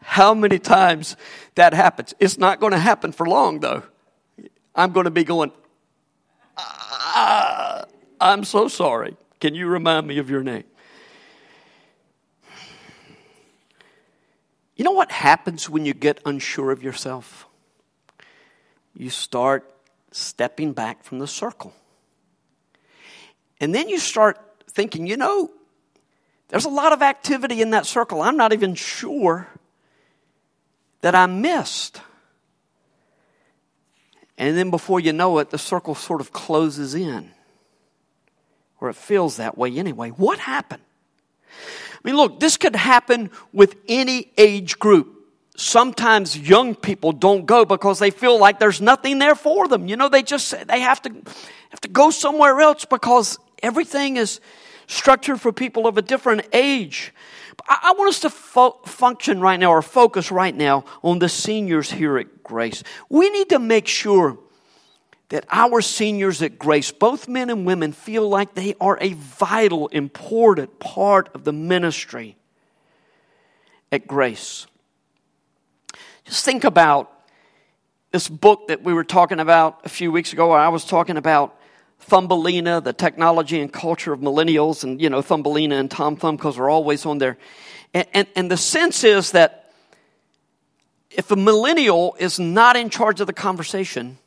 how many times that happens. It's not going to happen for long, though. I'm going to be going, ah, I'm so sorry. Can you remind me of your name? You know what happens when you get unsure of yourself? You start stepping back from the circle. And then you start thinking, you know, there's a lot of activity in that circle. I'm not even sure that I missed. And then before you know it, the circle sort of closes in. Or it feels that way anyway. What happened? I mean, look, this could happen with any age group. Sometimes young people don't go because they feel like there's nothing there for them. You know, they just they have to have to go somewhere else because everything is structured for people of a different age. I, want us to fo- function right now or focus right now on the seniors here at Grace. We need to make sure that our seniors at Grace, both men and women, feel like they are a vital, important part of the ministry at Grace. Just think about this book that we were talking about a few weeks ago. I was talking about Thumbelina, the technology and culture of millennials, and you know, Thumbelina and Tom Thumb because they're always on there. And, and, and the sense is that if a millennial is not in charge of the conversation,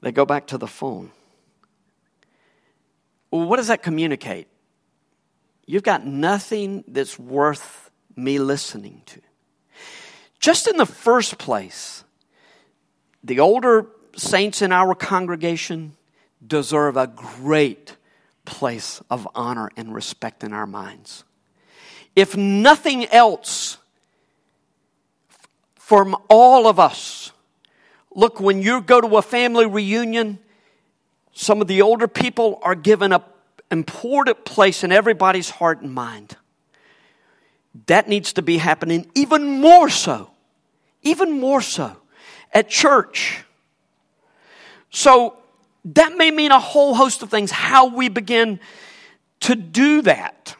they go back to the phone. Well, what does that communicate? You've got nothing that's worth me listening to. Just in the first place, the older saints in our congregation deserve a great place of honor and respect in our minds. If nothing else, from all of us, look, when you go to a family reunion, some of the older people are given an important place in everybody's heart and mind. That needs to be happening even more so, even more so at church. So that may mean a whole host of things, how we begin to do that.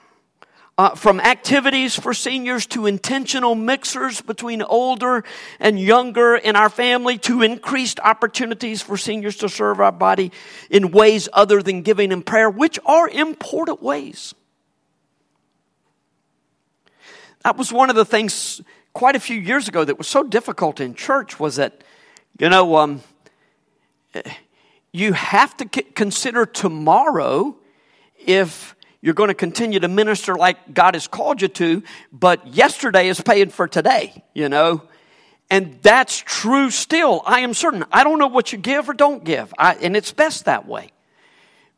Uh, from activities for seniors to intentional mixers between older and younger in our family to increased opportunities for seniors to serve our body in ways other than giving and prayer, which are important ways. That was one of the things quite a few years ago that was so difficult in church was that, you know, um, you have to consider tomorrow if you're going to continue to minister like God has called you to, but yesterday is paying for today, you know? And that's true still. I am certain. I don't know what you give or don't give, I, and it's best that way.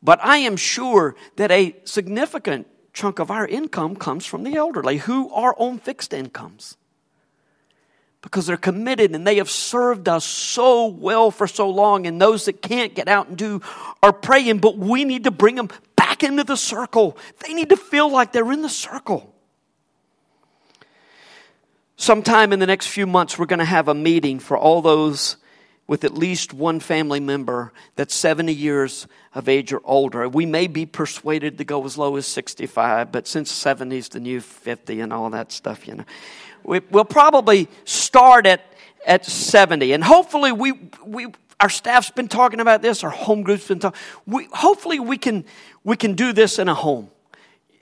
But I am sure that a significant chunk of our income comes from the elderly who are on fixed incomes because they're committed and they have served us so well for so long. And those that can't get out and do are praying, but we need to bring them into the circle. They need to feel like they're in the circle. Sometime in the next few months, we're going to have a meeting for all those with at least one family member that's 70 years of age or older. We may be persuaded to go as low as 65, but since 70 is the new 50 and all that stuff, you know, we, will probably start at, at 70. And hopefully we, we, our staff's been talking about this, our home group's been talking. We, hopefully we can, we can do this in a home.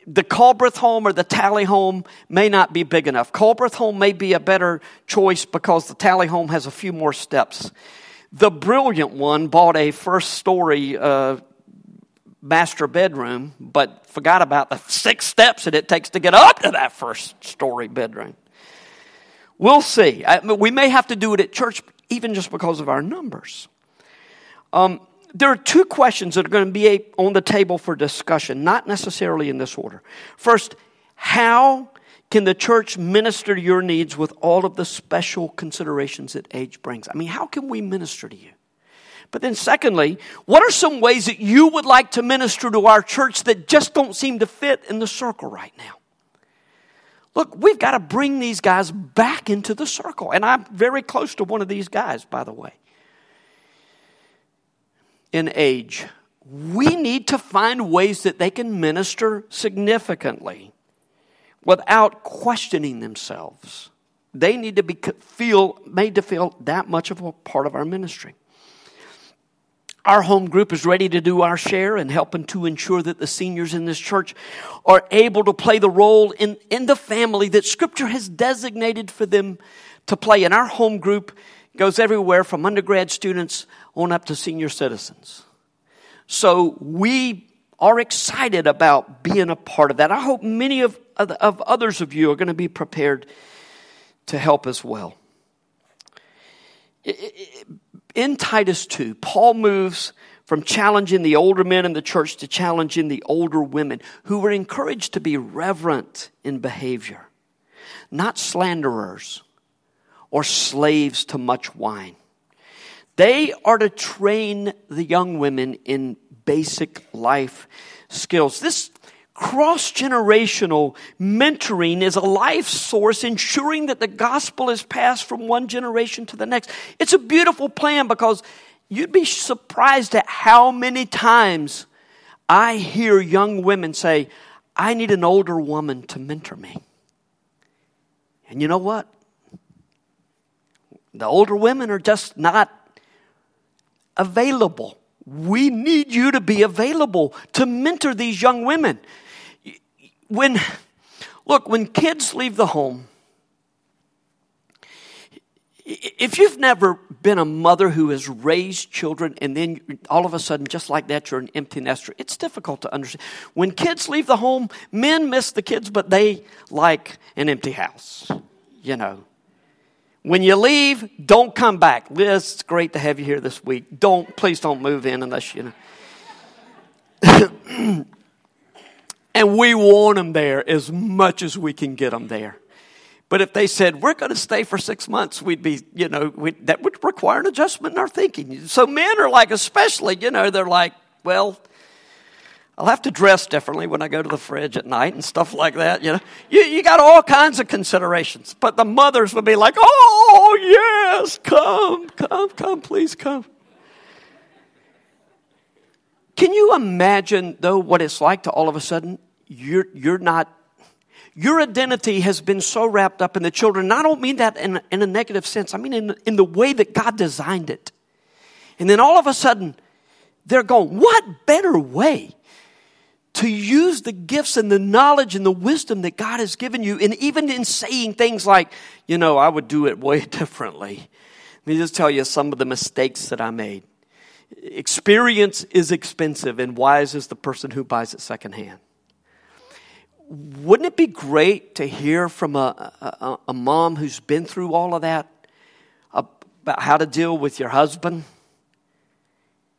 The Culbreth home or the Tally home may not be big enough. Culbreth home may be a better choice because the Tally home has a few more steps. The brilliant one bought a first story uh, master bedroom, but forgot about the six steps that it takes to get up to that first story bedroom. We'll see. I, we may have to do it at church even just because of our numbers. Um, there are two questions that are going to be on the table for discussion, not necessarily in this order. First, how can the church minister to your needs with all of the special considerations that age brings? I mean, how can we minister to you? But then, secondly, what are some ways that you would like to minister to our church that just don't seem to fit in the circle right now? Look, we've got to bring these guys back into the circle. And I'm very close to one of these guys, by the way, in age. We need to find ways that they can minister significantly without questioning themselves. They need to be feel, made to feel that much of a part of our ministry. Our home group is ready to do our share in helping to ensure that the seniors in this church are able to play the role in, in the family that Scripture has designated for them to play. And our home group goes everywhere from undergrad students on up to senior citizens. So we are excited about being a part of that. I hope many of, of others of you are going to be prepared to help as well in Titus 2, Paul moves from challenging the older men in the church to challenging the older women who were encouraged to be reverent in behavior, not slanderers or slaves to much wine. They are to train the young women in basic life skills. This cross generational mentoring is a life source, ensuring that the gospel is passed from one generation to the next. It's a beautiful plan because you'd be surprised at how many times I hear young women say, I need an older woman to mentor me. And you know what? The older women are just not available. We need you to be available to mentor these young women when, look, when kids leave the home, if you've never been a mother who has raised children and then all of a sudden, just like that, you're an empty nester, it's difficult to understand. When kids leave the home, men miss the kids, but they like an empty house, you know. When you leave, don't come back. Liz, it's great to have you here this week. Don't, please don't move in unless you know. And we want them there as much as we can get them there. But if they said, we're going to stay for six months, we'd be, you know, that would require an adjustment in our thinking. So men are like, especially, you know, they're like, well, I'll have to dress differently when I go to the fridge at night and stuff like that. You know, you, you got all kinds of considerations. But the mothers would be like, oh, yes, come, come, come, please come. Can you imagine, though, what it's like to all of a sudden, you're, you're not, your identity has been so wrapped up in the children. And I don't mean that in, in a negative sense, I mean in, in the way that God designed it. And then all of a sudden, they're going, what better way to use the gifts and the knowledge and the wisdom that God has given you, and even in saying things like, you know, I would do it way differently. Let me just tell you some of the mistakes that I made. Experience is expensive, and wise is the person who buys it secondhand. Wouldn't it be great to hear from a, a, a mom who's been through all of that about how to deal with your husband?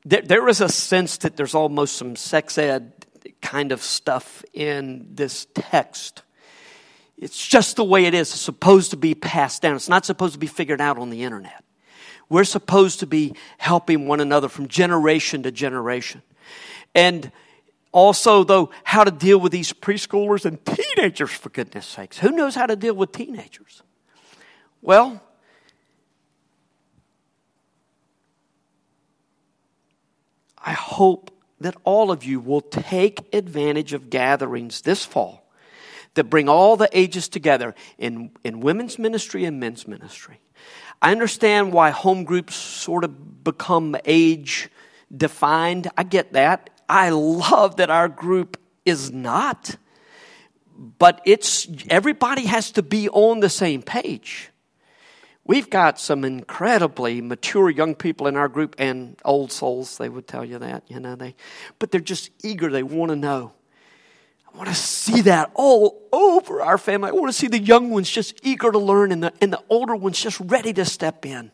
There, there is a sense that there's almost some sex ed kind of stuff in this text. It's just the way it is. It's supposed to be passed down. It's not supposed to be figured out on the internet. We're supposed to be helping one another from generation to generation. And also, though, how to deal with these preschoolers and teenagers, for goodness sakes. Who knows how to deal with teenagers? Well, I hope that all of you will take advantage of gatherings this fall that bring all the ages together in, in women's ministry and men's ministry. I understand why home groups sort of become age defined. I get that. I love that our group is not. But it's everybody has to be on the same page. We've got some incredibly mature young people in our group and old souls, they would tell you that, you know, they but they're just eager, they want to know. I want to see that all over our family. I want to see the young ones just eager to learn and the, and the older ones just ready to step in.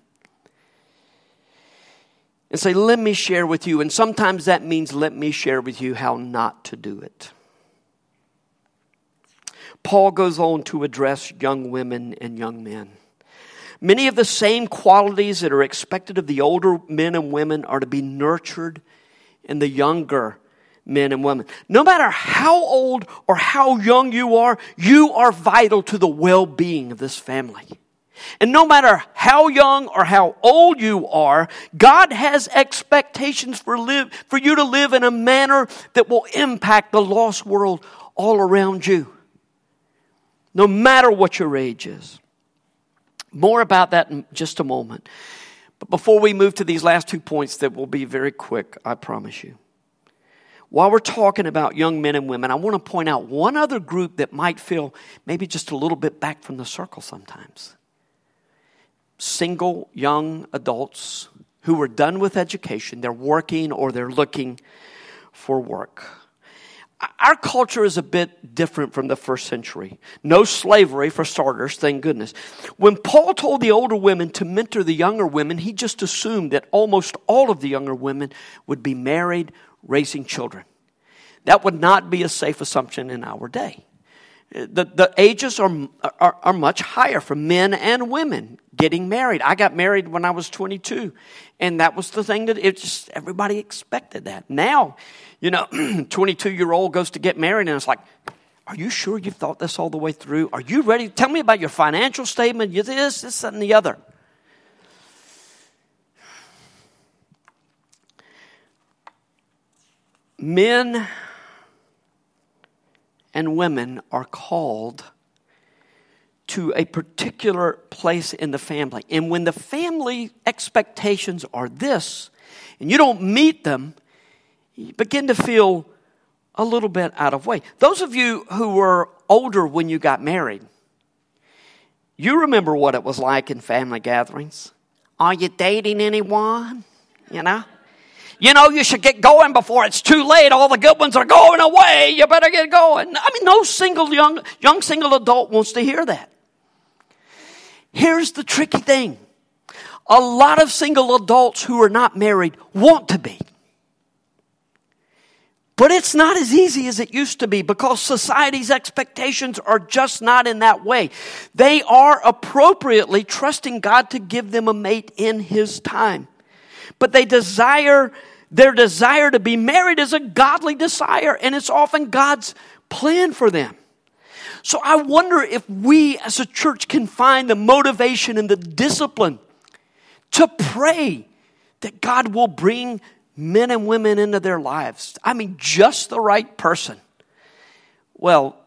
And say, let me share with you. And sometimes that means let me share with you how not to do it. Paul goes on to address young women and young men. Many of the same qualities that are expected of the older men and women are to be nurtured in the younger men and women. No matter how old or how young you are, you are vital to the well-being of this family. And no matter how young or how old you are, God has expectations for live, for you to live in a manner that will impact the lost world all around you. No matter what your age is. More about that in just a moment. But before we move to these last two points that will be very quick, I promise you. While we're talking about young men and women, I want to point out one other group that might feel maybe just a little bit back from the circle sometimes. Single young adults who are done with education, they're working or they're looking for work. Our culture is a bit different from the first century. No slavery, for starters, thank goodness. When Paul told the older women to mentor the younger women, he just assumed that almost all of the younger women would be married, raising children. That would not be a safe assumption in our day. The, the ages are, are, are much higher for men and women getting married. I got married when I was 22, and that was the thing that it just everybody expected that. Now, you know, 22 year old goes to get married, and it's like, are you sure you've thought this all the way through? Are you ready? Tell me about your financial statement. You this, this, and the other. Men and women are called to a particular place in the family. And when the family expectations are this, and you don't meet them, you begin to feel a little bit out of way. Those of you who were older when you got married, you remember what it was like in family gatherings. Are you dating anyone? You know? You know, you should get going before it's too late. All the good ones are going away. You better get going. I mean, no single young, young single adult wants to hear that. Here's the tricky thing. A lot of single adults who are not married want to be. But it's not as easy as it used to be because society's expectations are just not in that way. They are appropriately trusting God to give them a mate in His time. But they desire, their desire to be married is a godly desire and it's often God's plan for them. So I wonder if we as a church can find the motivation and the discipline to pray that God will bring men and women into their lives. I mean, just the right person. Well,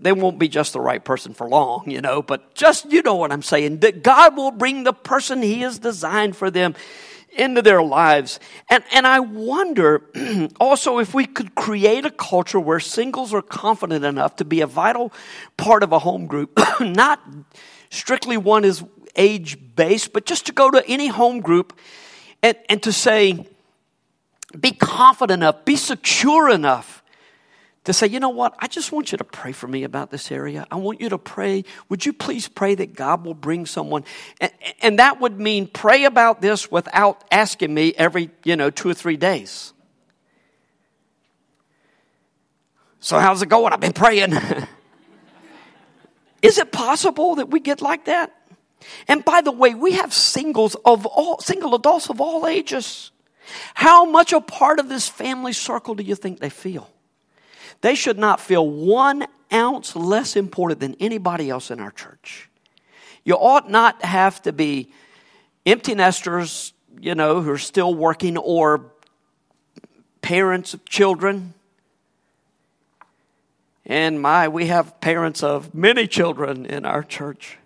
they won't be just the right person for long, you know, but just, you know what I'm saying, that God will bring the person He has designed for them into their lives. And, and I wonder also if we could create a culture where singles are confident enough to be a vital part of a home group, not strictly one is age based, but just to go to any home group and, and to say, be confident enough, be secure enough to say, you know what, I just want you to pray for me about this area. I want you to pray. Would you please pray that God will bring someone? And, and that would mean pray about this without asking me every, you know, two or three days. So, how's it going? I've been praying. Is it possible that we get like that? And by the way, we have singles of all, single adults of all ages. How much a part of this family circle do you think they feel? They should not feel one ounce less important than anybody else in our church. You ought not have to be empty nesters, you know, who are still working or parents of children. And my, we have parents of many children in our church.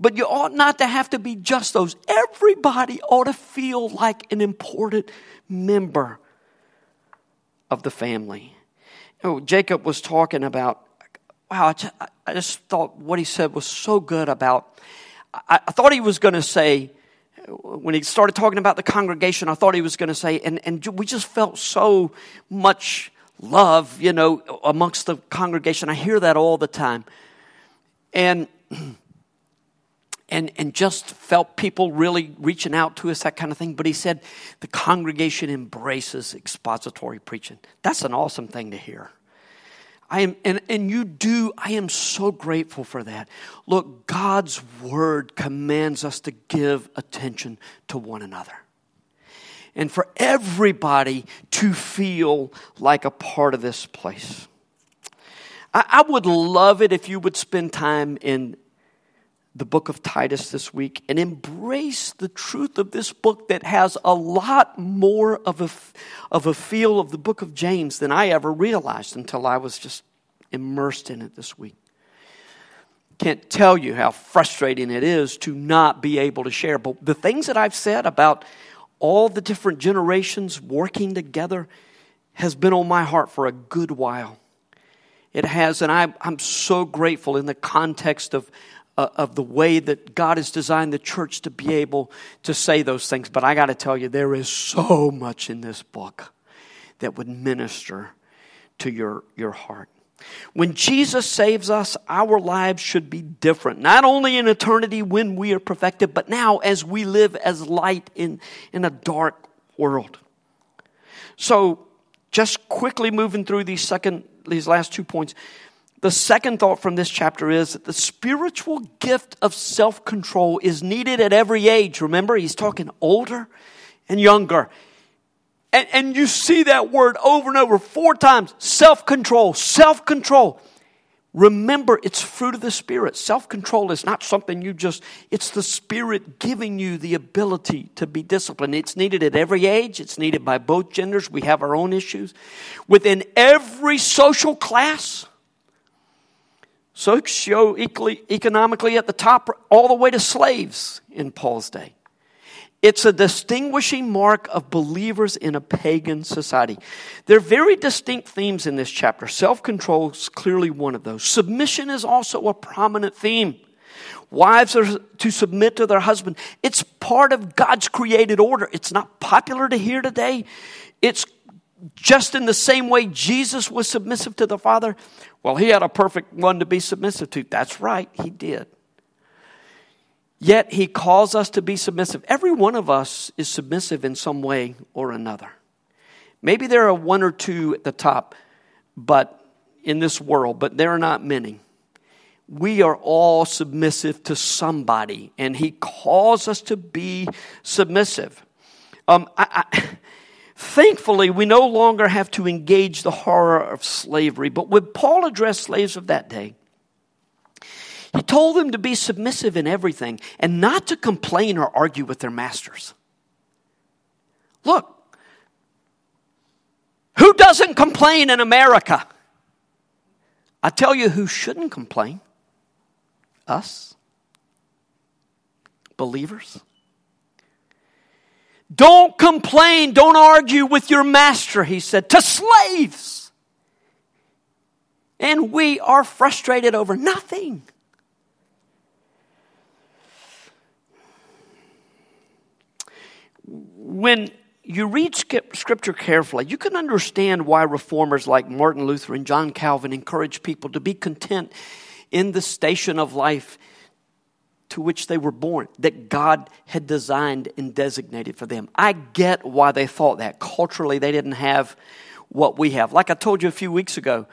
But you ought not to have to be just those. Everybody ought to feel like an important member of the family. Oh, Jacob was talking about, wow, I just thought what he said was so good about, I, I thought he was going to say, when he started talking about the congregation, I thought he was going to say, and, and we just felt so much love, you know, amongst the congregation. I hear that all the time. And and, and just felt people really reaching out to us, that kind of thing. But he said the congregation embraces expository preaching. That's an awesome thing to hear. I am, and, and you do, I am so grateful for that. Look, God's word commands us to give attention to one another. And for everybody to feel like a part of this place. I, I would love it if you would spend time in the book of Titus this week and embrace the truth of this book that has a lot more of a, of a feel of the book of James than I ever realized until I was just immersed in it this week. Can't tell you how frustrating it is to not be able to share. But the things that I've said about all the different generations working together has been on my heart for a good while. It has, and I, I'm so grateful in the context of, uh, of the way that God has designed the church to be able to say those things. But I got to tell you, there is so much in this book that would minister to your, your heart. When Jesus saves us, our lives should be different. Not only in eternity when we are perfected, but now as we live as light in, in a dark world. So, just quickly moving through these second, these last two points. The second thought from this chapter is that the spiritual gift of self control is needed at every age. Remember, he's talking older and younger. And, and you see that word over and over four times self control, self control. Remember, it's fruit of the Spirit. Self control is not something you just, it's the Spirit giving you the ability to be disciplined. It's needed at every age, it's needed by both genders. We have our own issues. Within every social class, socio-economically at the top, all the way to slaves in Paul's day. It's a distinguishing mark of believers in a pagan society. There are very distinct themes in this chapter. Self control is clearly one of those. Submission is also a prominent theme. Wives are to submit to their husband. It's part of God's created order. It's not popular to hear today. It's just in the same way Jesus was submissive to the Father. Well, he had a perfect one to be submissive to. That's right, he did. Yet he calls us to be submissive. Every one of us is submissive in some way or another. Maybe there are one or two at the top, but in this world, but there are not many. We are all submissive to somebody, and he calls us to be submissive. Um, I, I, thankfully, we no longer have to engage the horror of slavery, but when Paul addressed slaves of that day, he told them to be submissive in everything and not to complain or argue with their masters. Look, who doesn't complain in America? I tell you who shouldn't complain us, believers. Don't complain, don't argue with your master, he said, to slaves. And we are frustrated over nothing. when you read scripture carefully, you can understand why reformers like Martin Luther and John Calvin encourage people to be content in the station of life to which they were born, that God had designed and designated for them. I get why they thought that. Culturally, they didn't have what we have. Like I told you a few weeks ago,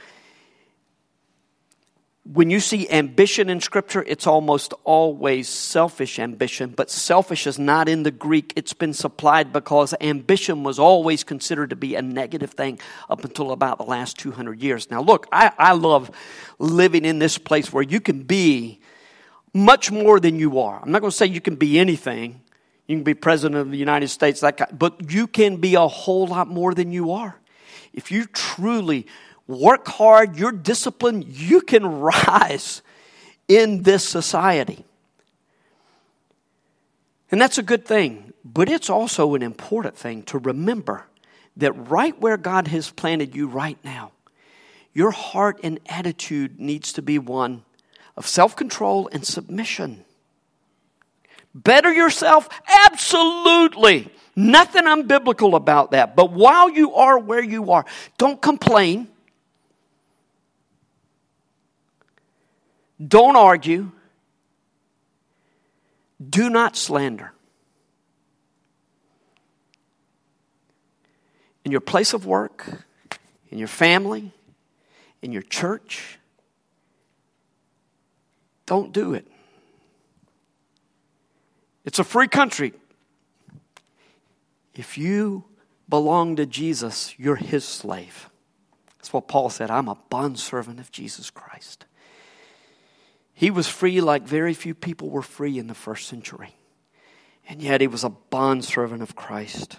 when you see ambition in Scripture, it's almost always selfish ambition, but selfish is not in the Greek. It's been supplied because ambition was always considered to be a negative thing up until about the last 200 years. Now, look, I, I love living in this place where you can be much more than you are. I'm not going to say you can be anything. You can be president of the United States, that kind, but you can be a whole lot more than you are. If you truly work hard, you're disciplined, you can rise in this society. And that's a good thing. But it's also an important thing to remember that right where God has planted you right now, your heart and attitude needs to be one of self control and submission. Better yourself? Absolutely. Nothing unbiblical about that. But while you are where you are, don't complain. Don't argue. Do not slander. In your place of work, in your family, in your church, don't do it. It's a free country. If you belong to Jesus, you're his slave. That's what Paul said. I'm a bondservant of Jesus Christ. He was free like very few people were free in the first century. And yet he was a bondservant of Christ.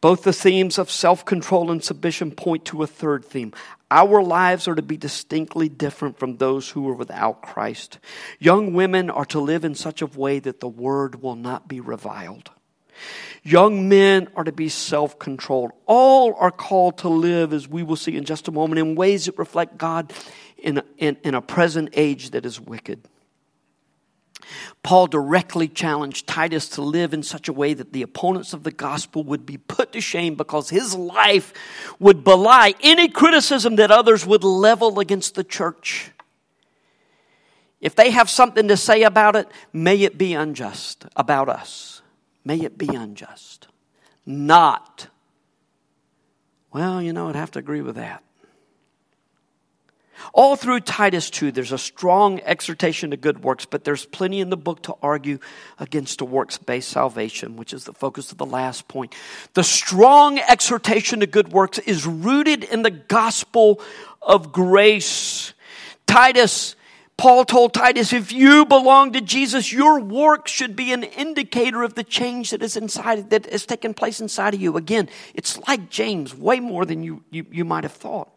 Both the themes of self control and submission point to a third theme. Our lives are to be distinctly different from those who are without Christ. Young women are to live in such a way that the word will not be reviled. Young men are to be self controlled. All are called to live, as we will see in just a moment, in ways that reflect God in, in, in a present age that is wicked. Paul directly challenged Titus to live in such a way that the opponents of the gospel would be put to shame because his life would belie any criticism that others would level against the church. If they have something to say about it, may it be unjust about us. May it be unjust. Not, well, you know, I'd have to agree with that. All through Titus 2, there's a strong exhortation to good works, but there's plenty in the book to argue against a works based salvation, which is the focus of the last point. The strong exhortation to good works is rooted in the gospel of grace. Titus, Paul told Titus, if you belong to Jesus, your work should be an indicator of the change that is inside, that has taken place inside of you. Again, it's like James, way more than you, you, you might have thought.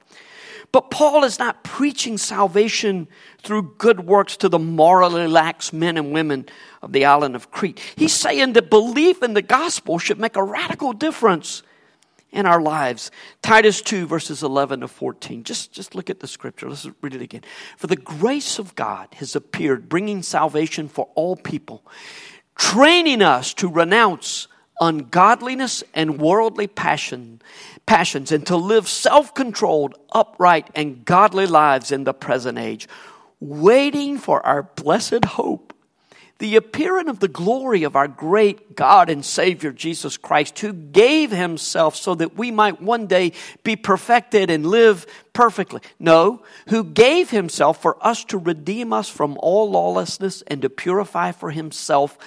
But Paul is not preaching salvation through good works to the morally lax men and women of the island of Crete. He's saying that belief in the gospel should make a radical difference in our lives. Titus 2, verses 11 to 14. Just, just look at the scripture. Let's read it again. For the grace of God has appeared, bringing salvation for all people, training us to renounce ungodliness and worldly passion passions and to live self controlled, upright, and godly lives in the present age, waiting for our blessed hope, the appearing of the glory of our great God and Savior Jesus Christ, who gave himself so that we might one day be perfected and live perfectly. No, who gave himself for us to redeem us from all lawlessness and to purify for himself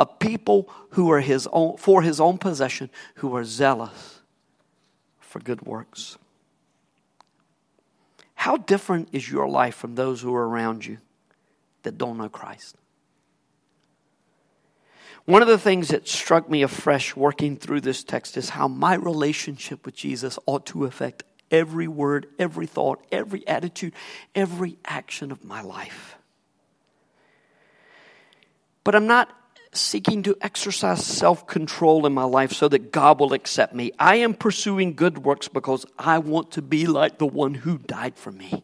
a people who are his own, for his own possession, who are zealous for good works. How different is your life from those who are around you that don't know Christ? One of the things that struck me afresh working through this text is how my relationship with Jesus ought to affect every word, every thought, every attitude, every action of my life. But I'm not seeking to exercise self control in my life so that God will accept me. I am pursuing good works because I want to be like the one who died for me.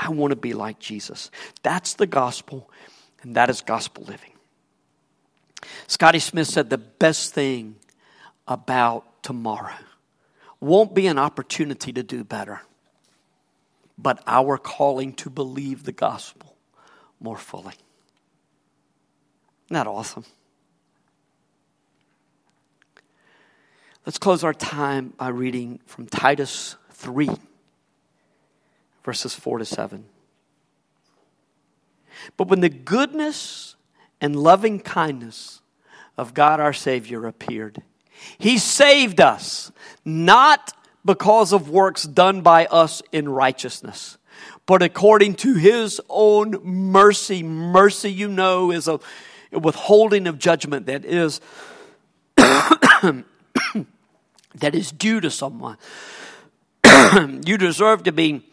I want to be like Jesus. That's the gospel, and that is gospel living. Scotty Smith said the best thing about tomorrow won't be an opportunity to do better, but our calling to believe the gospel more fully. That awesome? Let's close our time by reading from Titus 3, verses 4 to 7. But when the goodness and loving kindness of God our Savior appeared, He saved us, not because of works done by us in righteousness, but according to His own mercy. Mercy, you know, is a withholding of judgment that is that is due to someone. you deserve to be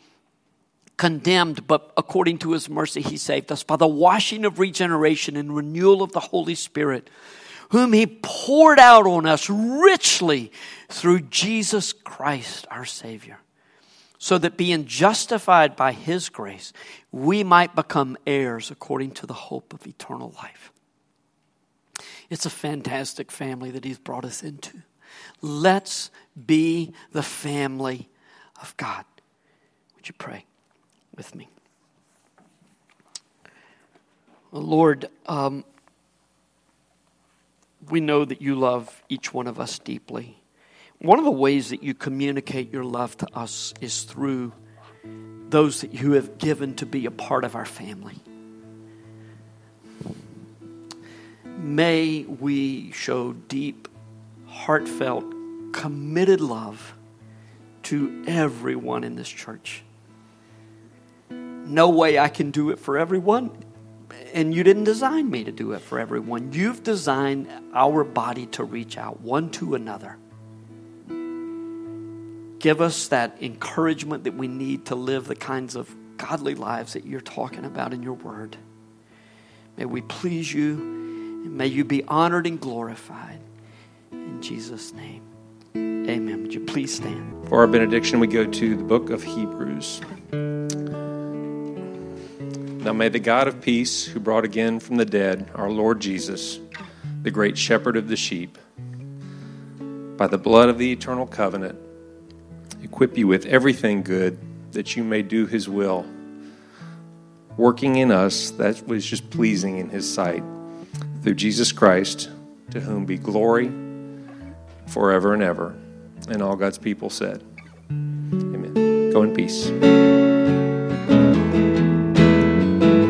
condemned, but according to his mercy, he saved us by the washing of regeneration and renewal of the Holy Spirit, whom he poured out on us richly through Jesus Christ, our Savior, so that being justified by his grace, we might become heirs according to the hope of eternal life. It's a fantastic family that He's brought us into. Let's be the family of God. Would you pray with me? Lord, um, we know that you love each one of us deeply. One of the ways that you communicate your love to us is through those that you have given to be a part of our family. May we show deep, heartfelt, committed love to everyone in this church. No way I can do it for everyone, and you didn't design me to do it for everyone. You've designed our body to reach out one to another. Give us that encouragement that we need to live the kinds of godly lives that you're talking about in your word. May we please you, and may you be honored and glorified. In Jesus' name, amen. Would you please stand? For our benediction, we go to the book of Hebrews. Now may the God of peace, who brought again from the dead our Lord Jesus, the great shepherd of the sheep, by the blood of the eternal covenant, equip you with everything good that you may do his will, working in us that was just pleasing in his sight, through Jesus Christ, to whom be glory forever and ever. And all God's people said, Amen. Go in peace.